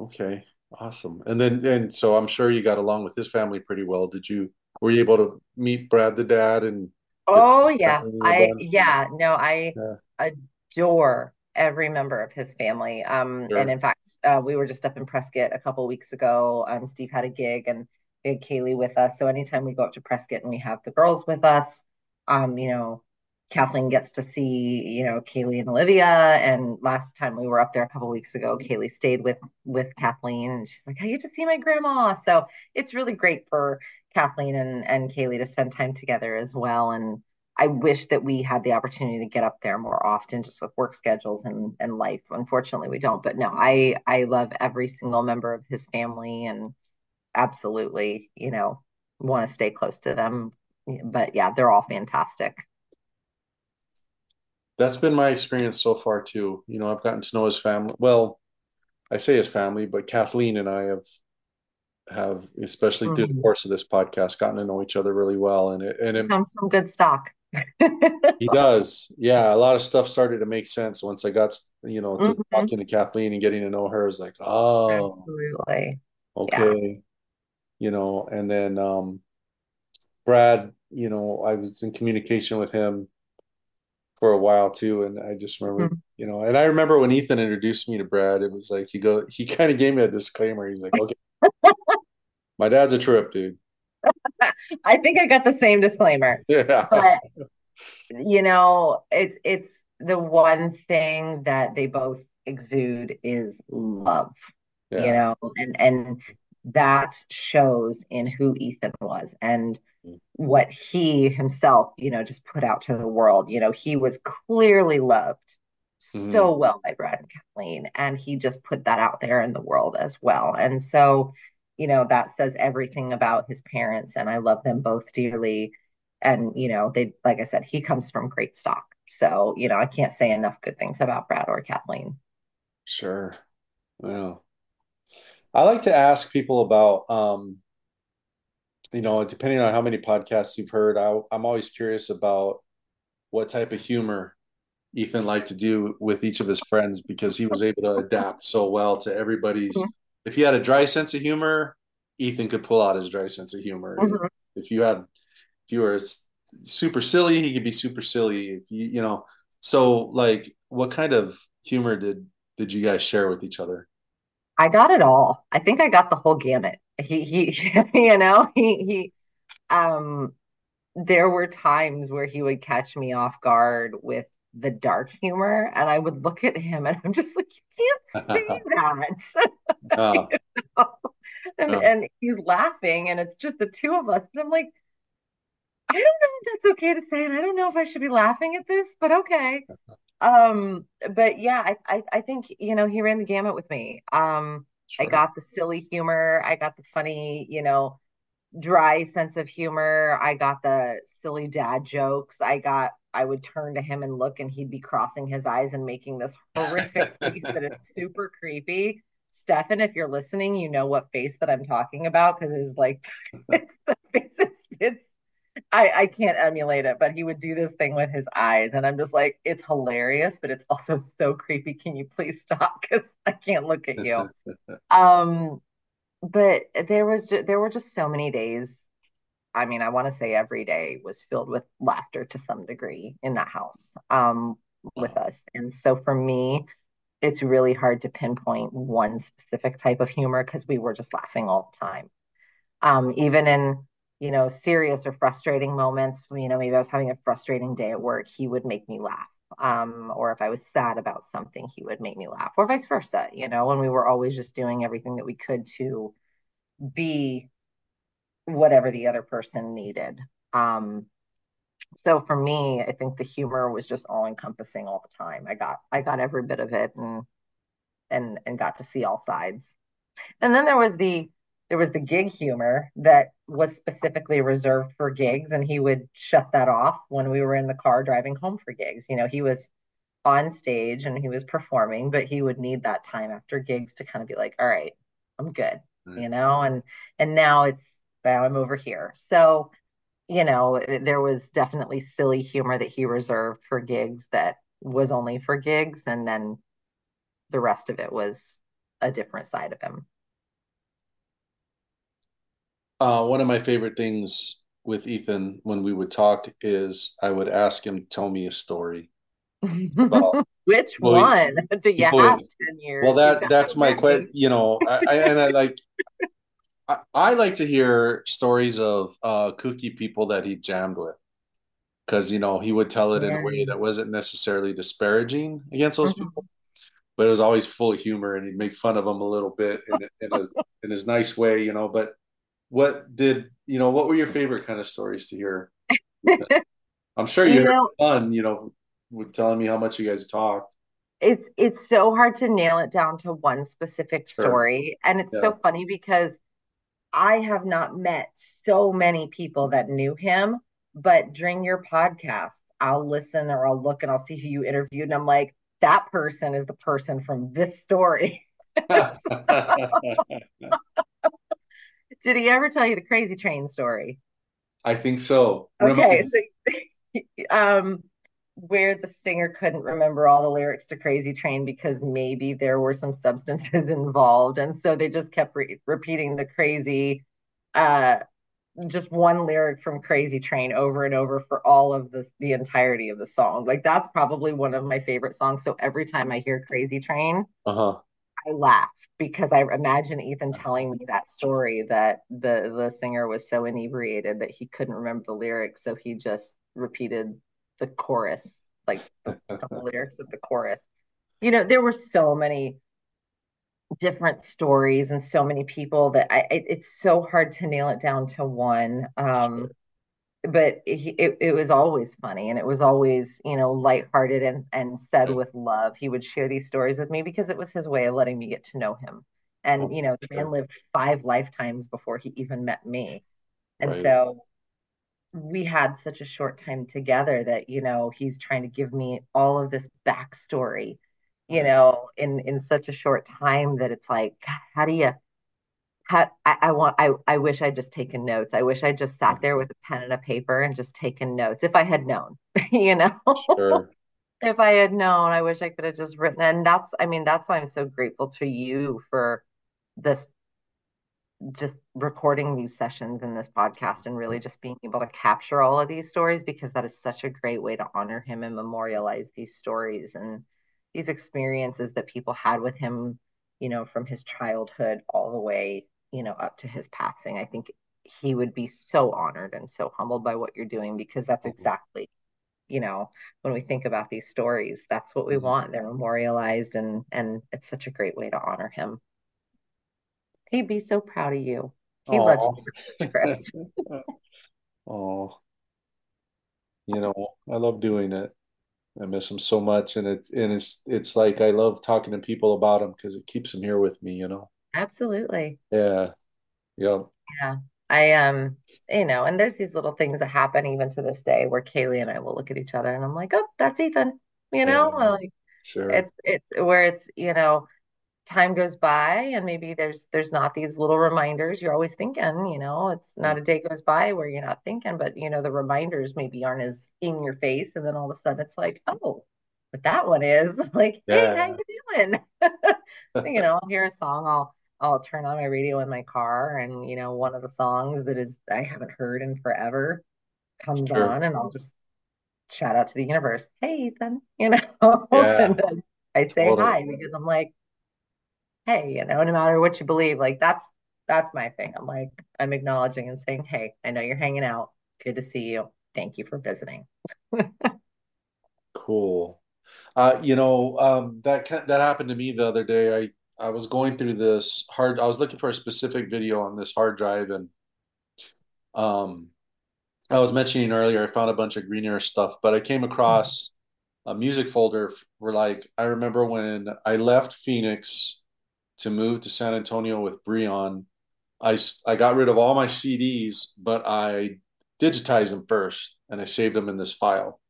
Okay awesome and then and so i'm sure you got along with his family pretty well did you were you able to meet brad the dad and oh yeah i yeah no i yeah. adore every member of his family. Um, sure. And in fact, uh, we were just up in Prescott a couple weeks ago. Um, Steve had a gig and we had Kaylee with us. So anytime we go up to Prescott and we have the girls with us, um, you know, Kathleen gets to see, you know, Kaylee and Olivia. And last time we were up there a couple weeks ago, Kaylee stayed with with Kathleen, and she's like, "I get to see my grandma." So it's really great for Kathleen and and Kaylee to spend time together as well. And I wish that we had the opportunity to get up there more often just with work schedules and, and life. Unfortunately, we don't. But no, I I love every single member of his family and absolutely, you know, want to stay close to them. But yeah, they're all fantastic. That's been my experience so far too. You know, I've gotten to know his family. Well, I say his family, but Kathleen and I have have especially mm-hmm. through the mm-hmm. course of this podcast gotten to know each other really well and it and it comes from good stock he does yeah a lot of stuff started to make sense once i got you know to mm-hmm. talking to kathleen and getting to know her is like oh absolutely okay yeah. you know and then um brad you know i was in communication with him for a while too and i just remember mm-hmm. you know and i remember when ethan introduced me to brad it was like he go he kind of gave me a disclaimer he's like okay my dad's a trip dude I think I got the same disclaimer. Yeah. But you know, it's it's the one thing that they both exude is love. Yeah. You know, and and that shows in who Ethan was and what he himself, you know, just put out to the world. You know, he was clearly loved mm-hmm. so well by Brad and Kathleen, and he just put that out there in the world as well. And so, you know, that says everything about his parents, and I love them both dearly. And, you know, they, like I said, he comes from great stock. So, you know, I can't say enough good things about Brad or Kathleen. Sure. Well, I like to ask people about, um, you know, depending on how many podcasts you've heard, I, I'm always curious about what type of humor Ethan liked to do with each of his friends because he was able to adapt so well to everybody's mm-hmm if he had a dry sense of humor, Ethan could pull out his dry sense of humor. Mm-hmm. If you had, if you were super silly, he could be super silly. If you, you know, so like, what kind of humor did did you guys share with each other? I got it all. I think I got the whole gamut. He he, you know, he he, um, there were times where he would catch me off guard with the dark humor and I would look at him and I'm just like, you can't say that. Oh. you know? and, oh. and he's laughing and it's just the two of us. But I'm like, I don't know if that's okay to say, and I don't know if I should be laughing at this, but okay. Um, but yeah, I, I, I think you know he ran the gamut with me. Um, sure. I got the silly humor, I got the funny, you know, dry sense of humor. I got the silly dad jokes. I got I would turn to him and look, and he'd be crossing his eyes and making this horrific face that is super creepy. Stefan, if you're listening, you know what face that I'm talking about because it's like it's the face. It's, it's I I can't emulate it, but he would do this thing with his eyes, and I'm just like, it's hilarious, but it's also so creepy. Can you please stop? Because I can't look at you. um, but there was there were just so many days I mean, I want to say every day was filled with laughter to some degree in that house um, with us. And so for me, it's really hard to pinpoint one specific type of humor because we were just laughing all the time. Um, even in, you know, serious or frustrating moments, you know, maybe I was having a frustrating day at work, he would make me laugh. Um, or if I was sad about something, he would make me laugh, or vice versa, you know, and we were always just doing everything that we could to be whatever the other person needed. Um, so for me, I think the humor was just all encompassing all the time. I got I got every bit of it and and and got to see all sides. And then there was the there was the gig humor that was specifically reserved for gigs and he would shut that off when we were in the car driving home for gigs. You know, he was on stage and he was performing, but he would need that time after gigs to kind of be like, all right, I'm good, mm-hmm. you know, and and now it's now I'm over here. So, you know, there was definitely silly humor that he reserved for gigs that was only for gigs. And then the rest of it was a different side of him. Uh, one of my favorite things with Ethan when we would talk is I would ask him tell me a story. Which well, one do you have 10 years? Well, that that's my question. You know, I, I, and I like I, I like to hear stories of uh, kooky people that he jammed with because you know he would tell it in a way that wasn't necessarily disparaging against those mm-hmm. people but it was always full of humor and he'd make fun of them a little bit in, in, a, in his nice way you know but what did you know what were your favorite kind of stories to hear I'm sure you, You had know, fun, you know, with telling me how much you guys talked. it's it's so hard to nail it down to one specific Sure. story. And it's Yeah. so funny because I have not met so many people that knew him, but during your podcast, I'll listen or I'll look and I'll see who you interviewed, and I'm like, that person is the person from this story. Did he ever tell you the crazy train story? I think so. Okay, so um where the singer couldn't remember all the lyrics to Crazy Train because maybe there were some substances involved, and so they just kept re repeating the crazy uh just one lyric from Crazy Train over and over for all of the the entirety of the song. Like that's probably one of my favorite songs. So every time I hear Crazy Train, Uh-huh. I laugh because I imagine Ethan telling me that story that the the singer was so inebriated that he couldn't remember the lyrics, so he just repeated the chorus, like the, the lyrics of the chorus. You know, there were so many different stories and so many people that I it, it's so hard to nail it down to one. Um, but it, it, it was always funny and it was always you know lighthearted and and said mm. with love. He would share these stories with me because it was his way of letting me get to know him. And you know the man lived five lifetimes before he even met me. And Right. so we had such a short time together that you know he's trying to give me all of this backstory you know in in such a short time that it's like how do you how, I, I want I, I wish I'd just taken notes. I wish I just sat mm-hmm. there with a pen and a paper and just taken notes if I had known, you know. Sure. If I had known, I wish I could have just written. And that's, I mean, that's why I'm so grateful to you for this, just recording these sessions in this podcast and really just being able to capture all of these stories because that is such a great way to honor him and memorialize these stories and these experiences that people had with him, you know, from his childhood all the way, you know, up to his passing. I think he would be so honored and so humbled by what you're doing because that's Mhm. exactly you know when we think about these stories that's what we Mhm. want they're memorialized and and it's such a great way to honor him he'd be so proud of you he loves Oh. you so much chris Oh, you know, I love doing it. I miss him so much, and it's and it's it's like I love talking to people about him because it keeps him here with me, you know. Absolutely Yeah. Yeah. yeah i um you know and there's these little things that happen even to this day where kaylee and i will look at each other and i'm like oh that's ethan you know Yeah. like Sure. it's it's where it's you know time goes by and maybe there's there's not these little reminders you're always thinking you know it's not a day goes by where you're not thinking but you know the reminders maybe aren't as in your face and then all of a sudden it's like oh but that one is like hey how you doing you know I'll hear a song I'll I'll turn on my radio in my car and you know one of the songs that is I haven't heard in forever comes Sure. on and I'll just shout out to the universe hey Ethan you know Yeah. and then I say Totally. hi because I'm like hey, you know, no matter what you believe, like that's that's my thing. I'm like, I'm acknowledging and saying, hey, I know you're hanging out. Good to see you. Thank you for visiting. Cool. Uh, you know, um, that that happened to me the other day. I I was going through this hard. I was looking for a specific video on this hard drive, and um, I was mentioning earlier, I found a bunch of Green Earth stuff, but I came across a music folder where, like, I remember when I left Phoenix to move to San Antonio with Breon, I I got rid of all my CDs, but I digitized them first, and I saved them in this file.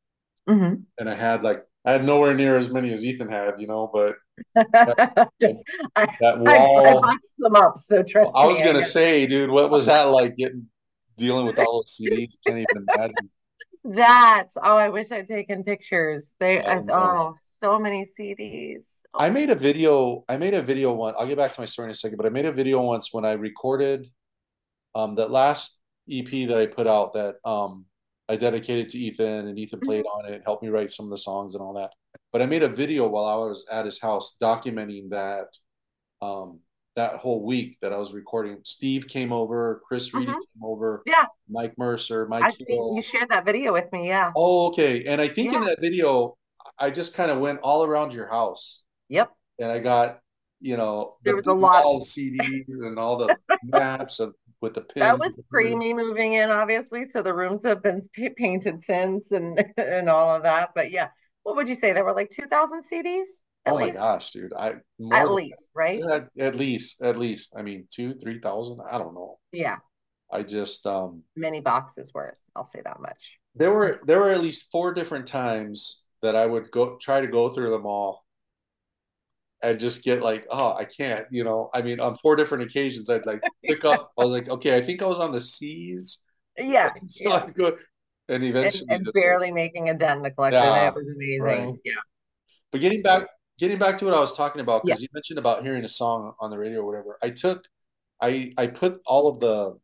Mhm. And I had like I had nowhere near as many as Ethan had, you know, but I, that I, I boxed them up, so trust I was me, gonna say, dude, what was that like getting dealing with all those CDs? Can't even imagine. that. Oh, I wish I'd taken pictures. They, I, oh, so many CDs. I made a video. I made a video one. I'll get back to my story in a second, but I made a video once when I recorded um that last EP that I put out that um I dedicated it to Ethan and Ethan played on it, helped me write some of the songs and all that. But I made a video while I was at his house documenting that um that whole week that I was recording. Steve came over, Chris Reedy Mhm. came over, Yeah, Mike Mercer, Mike I've seen you shared that video with me. Yeah. Oh, okay. And I think in that video, I just kind of went all around your house Yep. and I got, you know, There the was a lot. of CDs and all the maps of with the pin. That was pre me moving in, obviously. So the rooms have been painted since and and all of that. But yeah, what would you say? There were like 2,000 CDs? oh least? my gosh, dude! I at least right? At, at, least, at least. I mean, two, three thousand. I don't know. Yeah. I just um many boxes worth. I'll say that much. There were there were at least four different times that I would go try to go through them all and just get like, oh, I can't, you know. I mean, on four different occasions, I'd like pick up. I was like, okay, I think I was on the C's. Yeah. So yeah. Good. And eventually, and, and barely like, making a dent in the collection. Yeah, it was amazing. Right. Yeah. But getting back, getting back to what I was talking about, because yeah. you mentioned about hearing a song on the radio or whatever. I took, I I put all of the,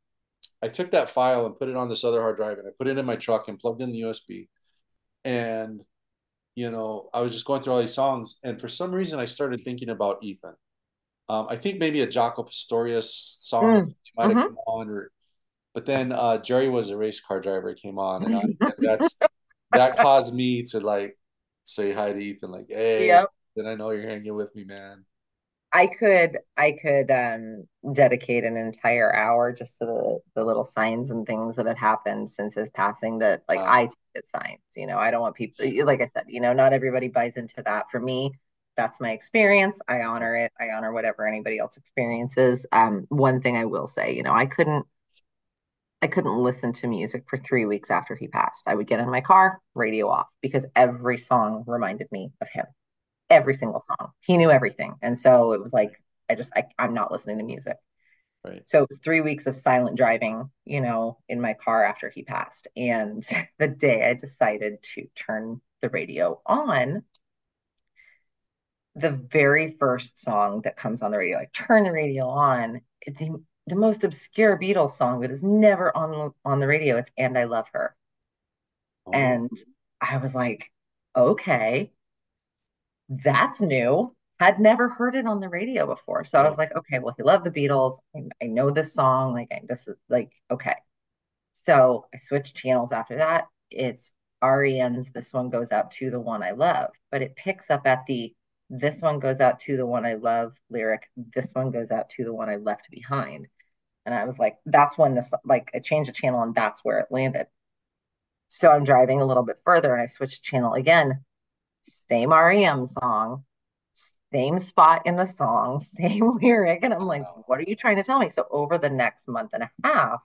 I took that file and put it on this other hard drive, and I put it in my truck and plugged in the USB, and you know, I was just going through all these songs, and for some reason, I started thinking about Ethan. Um, I think maybe a Jaco Pastorius song mm. might have mm-hmm. come on, or but then uh, Jerry was a race car driver came on, and, I, and that's that caused me to like say hi to Ethan, like, hey, yep. then I know you're hanging with me, man. I could I could um, dedicate an entire hour just to the, the little signs and things that have happened since his passing that like wow. I take as signs. You know, I don't want people like I said, you know, not everybody buys into that. For me, that's my experience. I honor it. I honor whatever anybody else experiences. Um, one thing I will say, you know, I couldn't I couldn't listen to music for three weeks after he passed. I would get in my car, radio off, because every song reminded me of him every single song. He knew everything. And so it was like, I just, I, I'm not listening to music. Right. So it was three weeks of silent driving, you know, in my car after he passed. And the day I decided to turn the radio on, the very first song that comes on the radio, I turn the radio on, it's the, the most obscure Beatles song that is never on on the radio. It's And I Love Her. Oh. And I was like, okay that's new. Had never heard it on the radio before. So I was like, okay, well, he loved the Beatles. I, I know this song. Like, I, this is like, okay. So I switched channels after that. It's REM's This One Goes Out to the One I Love, but it picks up at the This One Goes Out to the One I Love lyric. This one goes out to the one I left behind. And I was like, that's when this, like, I changed the channel and that's where it landed. So I'm driving a little bit further and I switched channel again same REM song, same spot in the song, same lyric. And I'm oh, like, what are you trying to tell me? So over the next month and a half,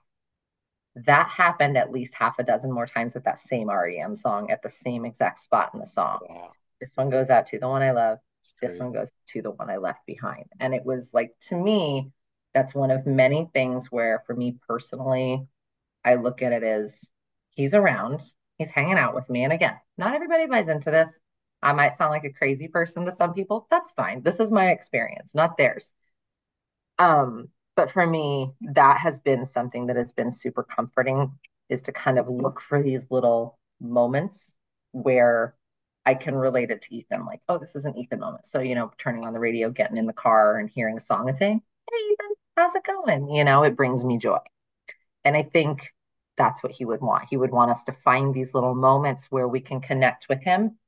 that happened at least half a dozen more times with that same REM song at the same exact spot in the song. Wow. This one goes out to the one I love. This one goes to the one I left behind. And it was like, to me, that's one of many things where, for me personally, I look at it as he's around, he's hanging out with me. And again, not everybody buys into this. I might sound like a crazy person to some people. That's fine. This is my experience, not theirs. Um, but for me, that has been something that has been super comforting is to kind of look for these little moments where I can relate it to Ethan, like, oh, this is an Ethan moment. So, you know, turning on the radio, getting in the car and hearing a song and saying, Hey Ethan, how's it going? You know, it brings me joy. And I think that's what he would want. He would want us to find these little moments where we can connect with him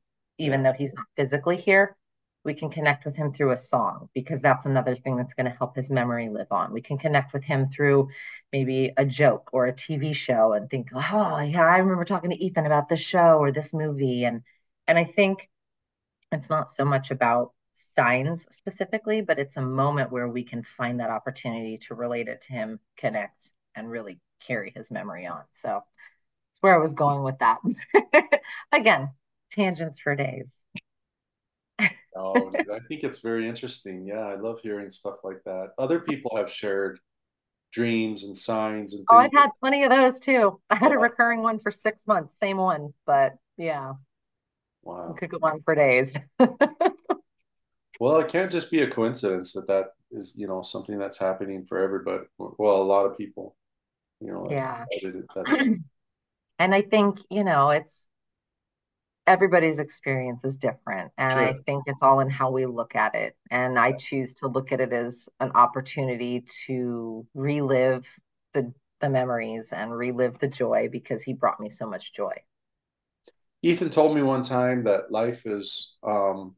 even though he's not physically here, we can connect with him through a song because that's another thing that's going to help his memory live on. We can connect with him through maybe a joke or a TV show and think, oh yeah, I remember talking to Ethan about this show or this movie. And and I think it's not so much about signs specifically, but it's a moment where we can find that opportunity to relate it to him, connect, and really carry his memory on. So that's where I was going with that. Again, tangents for days. oh, I think it's very interesting. Yeah, I love hearing stuff like that. Other people have shared dreams and signs and oh, things. Oh, I've had plenty of those too. I had a oh. recurring one for six months, same one, but yeah. Wow. could go on for days. well, it can't just be a coincidence that that is, you know, something that's happening for everybody. Well, a lot of people, you know. Yeah. That's... and I think, you know, it's everybody's experience is different and i think it's all in how we look at it and i choose to look at it as an opportunity to relive the the memories and relive the joy because he brought me so much joy. Ethan told me one time that life is um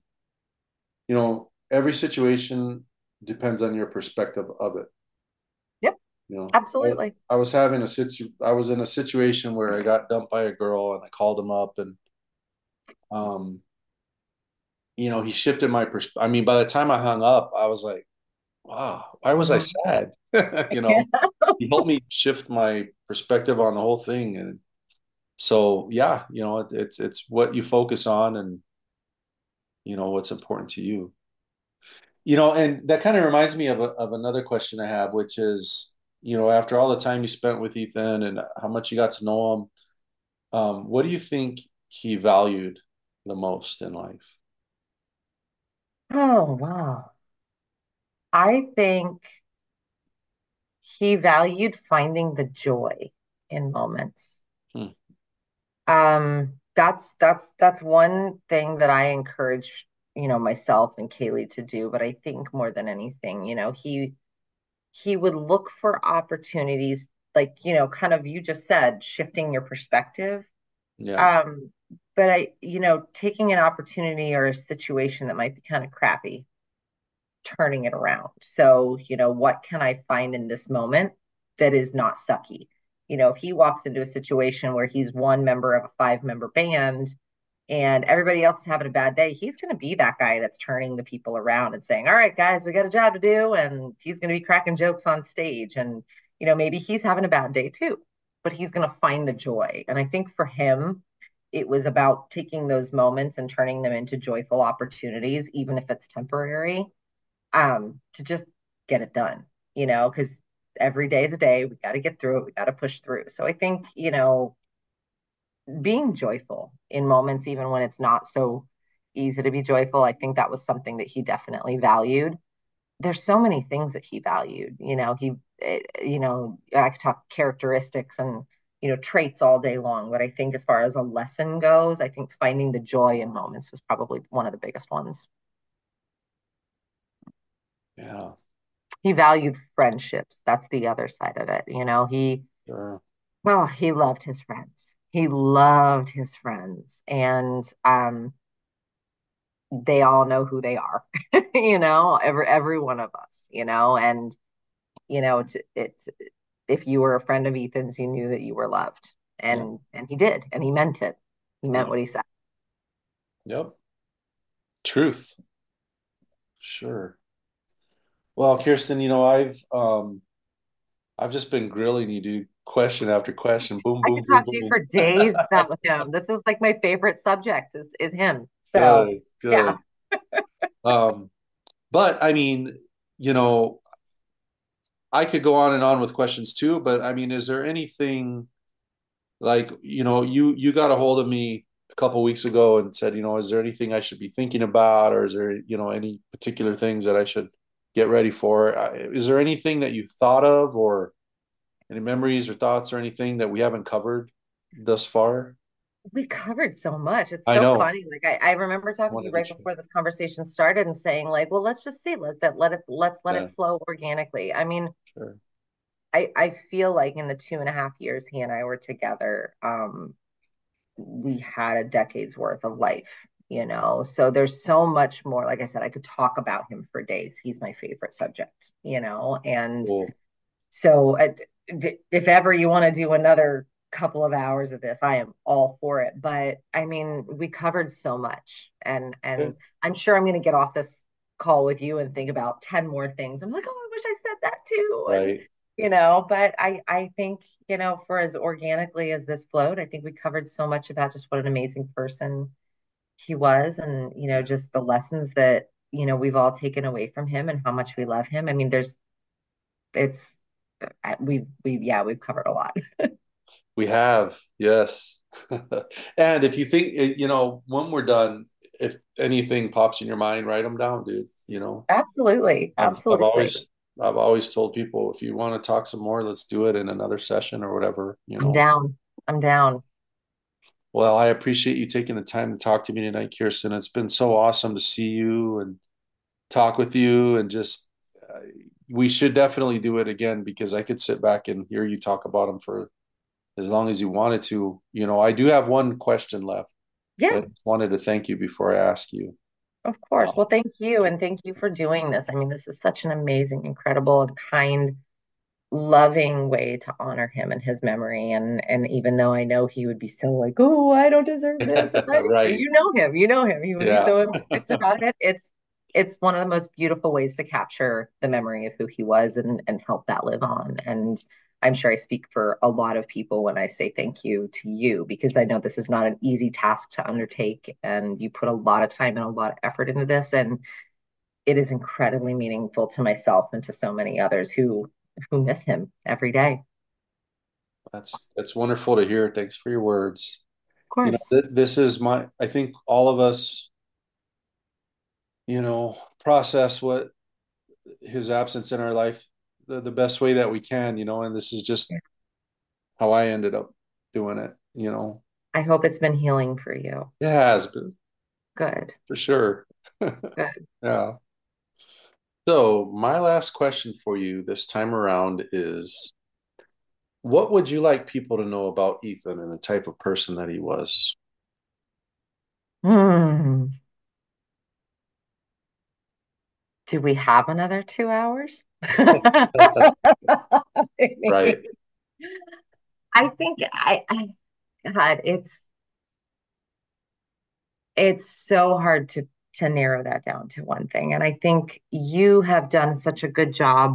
you know every situation depends on your perspective of it. Yep. You know, Absolutely. I, I was having a situ, I was in a situation where I got dumped by a girl, and I called him up, and um, you know, he shifted my perspective. I mean, by the time I hung up, I was like, wow, why was I sad? you know, he helped me shift my perspective on the whole thing. And so, yeah, you know, it, it's, it's what you focus on and, you know, what's important to you. You know, and that kind of reminds me of, a, of another question I have, which is, you know, after all the time you spent with Ethan and how much you got to know him, um, what do you think he valued the most in life? Oh, wow. I think he valued finding the joy in moments. Hmm. Um, that's that's that's one thing that I encourage, you know, myself and Kaylee to do, but I think more than anything, you know, he he would look for opportunities like, you know, kind of you just said, shifting your perspective. Yeah. Um, but I, you know, taking an opportunity or a situation that might be kind of crappy turning it around. So, you know, what can I find in this moment that is not sucky? You know, if he walks into a situation where he's one member of a five member band and everybody else is having a bad day, he's going to be that guy that's turning the people around and saying, All right, guys, we got a job to do. And he's going to be cracking jokes on stage. And, you know, maybe he's having a bad day too, but he's going to find the joy. And I think for him, it was about taking those moments and turning them into joyful opportunities, even if it's temporary um, to just get it done, you know, because every day is a day. We got to get through it. We got to push through. So I think, you know, being joyful in moments, even when it's not so easy to be joyful, I think that was something that he definitely valued. There's so many things that he valued. You know, he, eh, you know, I could talk characteristics and, you know, traits all day long. But I think as far as a lesson goes, I think finding the joy in moments was probably one of the biggest ones. Yeah. He valued friendships. That's the other side of it. You know, he, Sure. well, he loved his friends. He loved his friends. And um, they all know who they are, you know, every every one of us, you know, and you know, it's it's if you were a friend of Ethan's, you knew that you were loved. And yeah. and he did, and he meant it. He meant what he said. Yep. Truth. Sure. Well, Keirsten, you know, I've um I've just been grilling you, dude, question after question. Boom, boom. I could talk boom, to you for days about him. This is like my favorite subject is is him. So good, good. yeah. um, but I mean, you know, I could go on and on with questions too, but I mean, is there anything like, you know, you you got a hold of me a couple weeks ago and said, you know, is there anything I should be thinking about or is there, you know, any particular things that I should get ready for. Is there anything that you thought of, or any memories or thoughts, or anything that we haven't covered thus far? We covered so much. It's so funny. Like I, I remember talking to you right before this conversation started and saying, like, well, let's just see, let that let it let's let yeah. it flow organically. I mean, sure. I I feel like in the two and a half years he and I were together, um, we had a decade's worth of life you know so there's so much more like i said i could talk about him for days he's my favorite subject you know and cool. so uh, if ever you want to do another couple of hours of this i am all for it but i mean we covered so much and and yeah. i'm sure i'm going to get off this call with you and think about 10 more things i'm like oh wish i said that too right. and, you know but i i think you know for as organically as this flowed i think we covered so much about just what an amazing person he was and you know just the lessons that you know we've all taken away from him and how much we love him. I mean there's it's we've we've yeah we've covered a lot. We have yes. And if you think eh, you know when we're done if anything pops in your mind write them down dude you know? Absolutely absolutely I've always I've always told people if you want to talk some more, let's do it in another session or whatever. You know, I'm down. I'm down. Well, I appreciate you taking the time to talk to me tonight, Keirsten. It's been so awesome to see you and talk with you, and just uh, we should definitely do it again because I could sit back and hear you talk about them for as long as you wanted to. You know, I do have one question left. Yeah, I wanted to thank you before I ask you. Of course. Oh. Well, thank you, and thank you for doing this. I mean, this is such an amazing, incredible, and kind loving way to honor him and his memory. And and even though I know he would be so like, oh, I don't deserve this. right. You know him, you know him. He would Yeah. be so embarrassed about it. It's it's one of the most beautiful ways to capture the memory of who he was and and help that live on. And I'm sure I speak for a lot of people when I say thank you to you because I know this is not an easy task to undertake and you put a lot of time and a lot of effort into this and it is incredibly meaningful to myself and to so many others who who miss him every day. That's that's wonderful to hear. Thanks for your words. Of You know, course. th this is my, I think all of us, you know, process what his absence in our life the, the best way that we can, you know, and this is just how I ended up doing it, you know. I hope it's been healing for you. It has been Good. for sure. Good. Yeah. So, my last question for you this time around is what would you like people to know about Ethan and the type of person that he was? Hmm. Do we have another two hours? Right. I think I, I God, it's it's so hard to to narrow that down to one thing. And I think you have done such a good job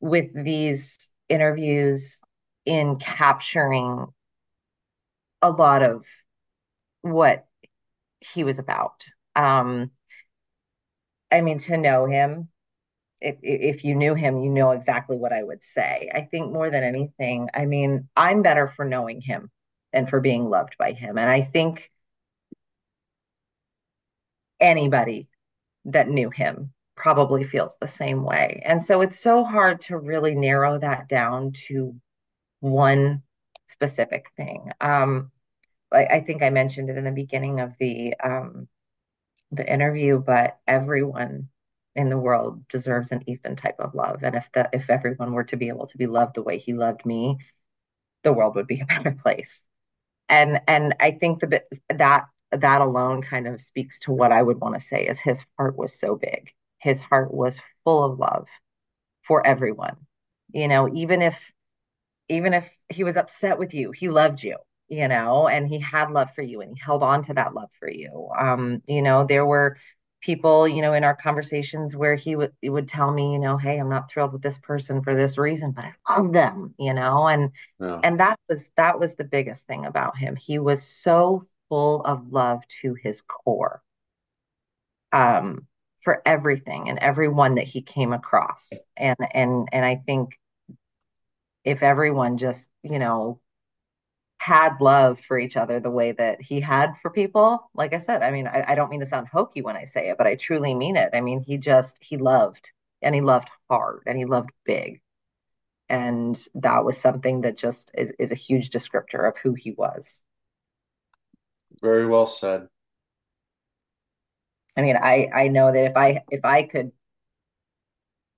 with these interviews in capturing a lot of what he was about. Um, I mean, to know him, if if you knew him, you know exactly what I would say. I think more than anything, I mean, I'm better for knowing him than for being loved by him. And I think anybody that knew him probably feels the same way. And so it's so hard to really narrow that down to one specific thing. Um, I, I think I mentioned it in the beginning of the um, the interview, but everyone in the world deserves an Ethan type of love. And if the if everyone were to be able to be loved the way he loved me, the world would be a better place. And and I think the that that alone kind of speaks to what I would want to say is his heart was so big. His heart was full of love for everyone. You know, even if even if he was upset with you, he loved you, you know, and he had love for you and he held on to that love for you. Um, you know, there were people, you know, in our conversations where he would would tell me, you know, hey, I'm not thrilled with this person for this reason, but I love them, you know, and Yeah. and that was that was the biggest thing about him. He was so full of love to his core. Um, for everything and everyone that he came across. And and and I think if everyone just, you know, had love for each other the way that he had for people, like I said, I mean, I, I don't mean to sound hokey when I say it, but I truly mean it. I mean, he just, he loved and he loved hard and he loved big. And that was something that just is, is a huge descriptor of who he was. Very well said. I mean, I, I know that if I, if I could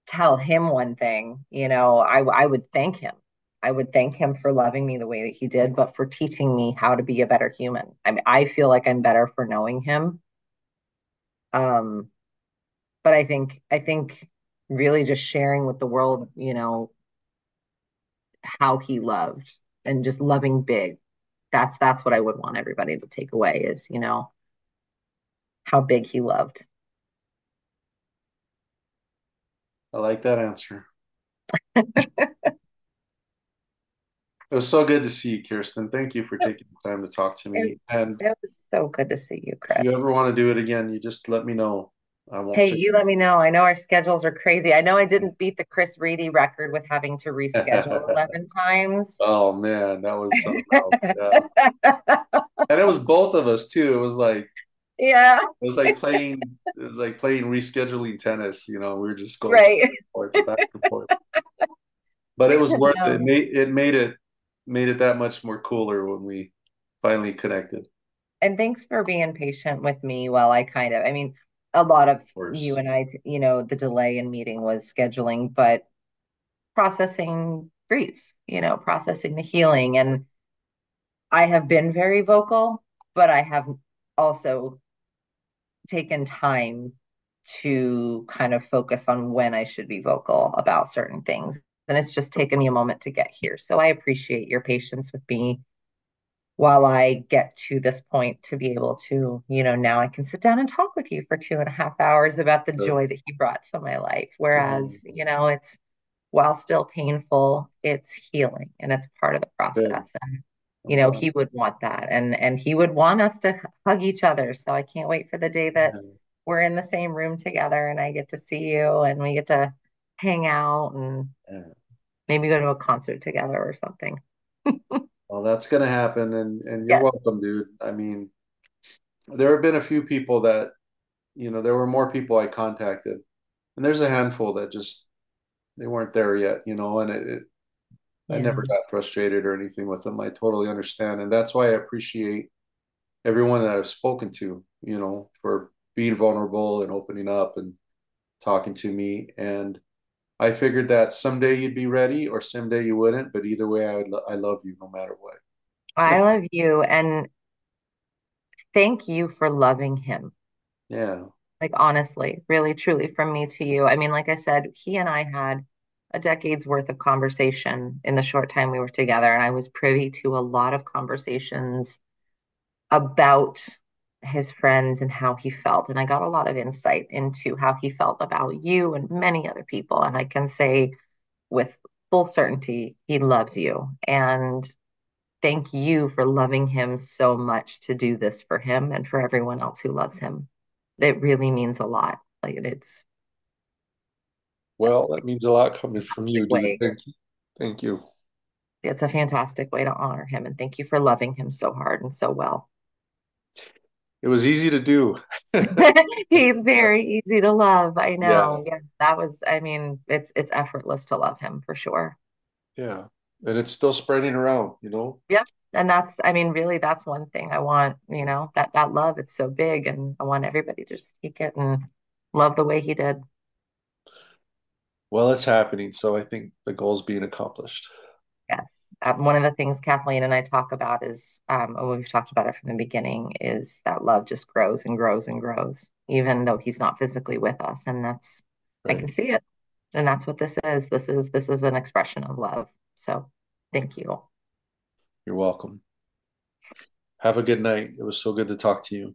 tell him one thing, you know, I, I would thank him. I would thank him for loving me the way that he did, but for teaching me how to be a better human. I mean, I feel like I'm better for knowing him. Um, but I think I think really just sharing with the world, you know, how he loved and just loving big. That's that's what I would want everybody to take away is, you know, how big he loved. I like that answer. It was so good to see you, Keirsten. Thank you for taking the time to talk to me. And It was so good to see you, Chris. if you ever want to do it again, you just let me know. I won't Hey, you let me know. I know our schedules are crazy. I know I didn't beat the Chris Reedy record with having to reschedule 11 times. Oh man, that was. Yeah. And it was both of us too. It was like Yeah, it was like playing it was like playing rescheduling tennis, you know, we were just going right. back and forth, back and forth. But it was worth it. It made it made it made it that much more cooler when we finally connected. And thanks for being patient with me while I kind of, I mean, a lot of Of you and I, you know, the delay in meeting was scheduling, but processing grief, you know, processing the healing. And I have been very vocal, but I have also taken time to kind of focus on when I should be vocal about certain things. And it's just taken me a moment to get here. So I appreciate your patience with me while I get to this point to be able to, you know, now I can sit down and talk with you for two and a half hours about the joy that he brought to my life. Whereas, mm-hmm. you know, it's while still painful, it's healing and it's part of the process. And you know, he would want that and and he would want us to hug each other. So I can't wait for the day that we're in the same room together and I get to see you and we get to hang out and maybe go to a concert together or something. well, that's gonna happen and and you're yes. welcome, dude. I mean, there have been a few people that you know, there were more people I contacted. And there's a handful that just they weren't there yet, you know, and it, it yeah. I never got frustrated or anything with them. I totally understand, and that's why I appreciate everyone that I've spoken to, you know, for being vulnerable and opening up and talking to me. And I figured that someday you'd be ready, or someday you wouldn't. But either way, I would lo- I love you no matter what. I love you, and thank you for loving him. Yeah. Like honestly, really, truly, from me to you. I mean, like I said, he and I had a decade's worth of conversation in the short time we were together. And I was privy to a lot of conversations about his friends and how he felt. And I got a lot of insight into how he felt about you and many other people. And I can say with full certainty, he loves you. And thank you for loving him so much to do this for him and for everyone else who loves him. It really means a lot. Like it's well, that means a lot coming from you. Thank you. Thank you. It's a fantastic way to honor him, and thank you for loving him so hard and so well. It was easy to do. He's very easy to love. I know. Yeah. yeah, that was. I mean, it's it's effortless to love him for sure. Yeah, and it's still spreading around. You know. Yep, and that's. I mean, really, that's one thing I want. You know, that that love. It's so big, and I want everybody to just take it and love the way he did. Well, it's happening. So I think the goal's being accomplished. Yes. Um, one of the things Kathleen and I talk about is, um, we've talked about it from the beginning, is that love just grows and grows and grows, even though he's not physically with us. And that's, right. I can see it. And that's what this is. This is, this is an expression of love. So thank you. You're welcome. Have a good night. It was so good to talk to you.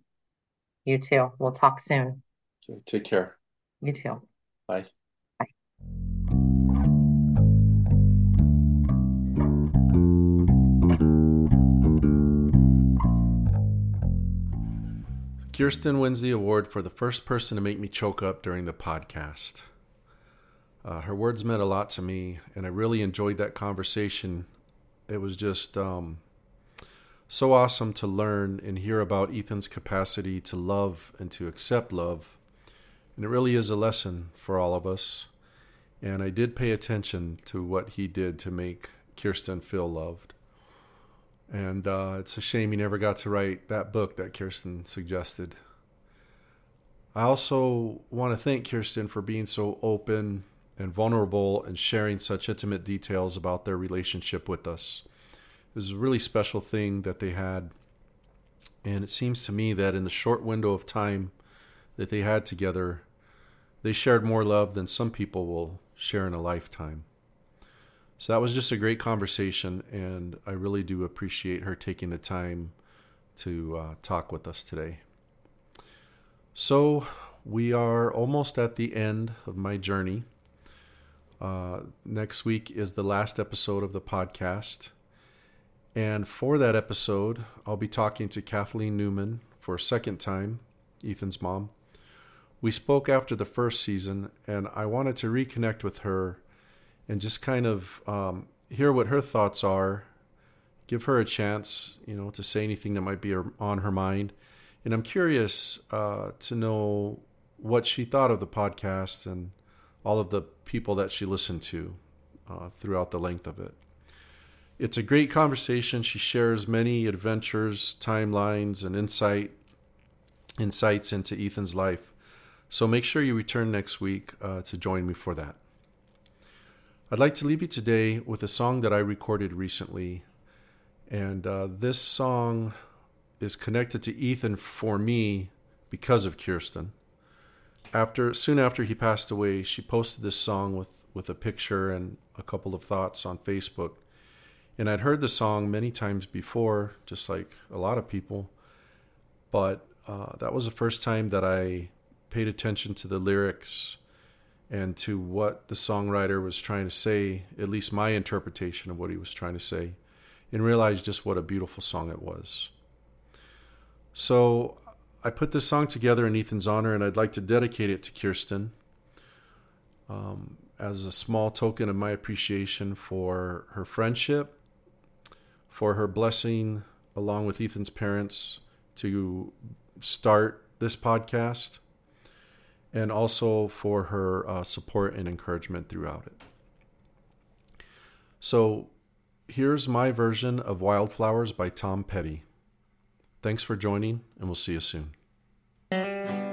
You too. We'll talk soon. Okay, take care. You too. Bye. Keirsten wins the award for the first person to make me choke up during the podcast. Uh, her words meant a lot to me, and I really enjoyed that conversation. It was just um, so awesome to learn and hear about Ethan's capacity to love and to accept love. And it really is a lesson for all of us. And I did pay attention to what he did to make Keirsten feel loved. And uh, it's a shame he never got to write that book that Keirsten suggested. I also want to thank Keirsten for being so open and vulnerable and sharing such intimate details about their relationship with us. It was a really special thing that they had. And it seems to me that in the short window of time that they had together, they shared more love than some people will share in a lifetime. So that was just a great conversation, and I really do appreciate her taking the time to uh, talk with us today. So we are almost at the end of my journey. Uh, next week is the last episode of the podcast. And for that episode, I'll be talking to Kathleen Newman for a second time, Ethan's mom. We spoke after the first season, and I wanted to reconnect with her and just kind of um, hear what her thoughts are, give her a chance, you know, to say anything that might be on her mind. And I'm curious uh, to know what she thought of the podcast and all of the people that she listened to uh, throughout the length of it. It's a great conversation. She shares many adventures, timelines, and insight insights into Ethan's life. So make sure you return next week uh, to join me for that. I'd like to leave you today with a song that I recorded recently. And uh, this song is connected to Ethan for me because of Keirsten. After soon after he passed away, she posted this song with with a picture and a couple of thoughts on Facebook. And I'd heard the song many times before, just like a lot of people, but uh, that was the first time that I paid attention to the lyrics and to what the songwriter was trying to say, at least my interpretation of what he was trying to say, and realized just what a beautiful song it was. So I put this song together in Ethan's honor, and I'd like to dedicate it to Keirsten um, as a small token of my appreciation for her friendship, for her blessing along with Ethan's parents to start this podcast and also for her uh, support and encouragement throughout it. So, here's my version of Wildflowers by Tom Petty. Thanks for joining, and we'll see you soon.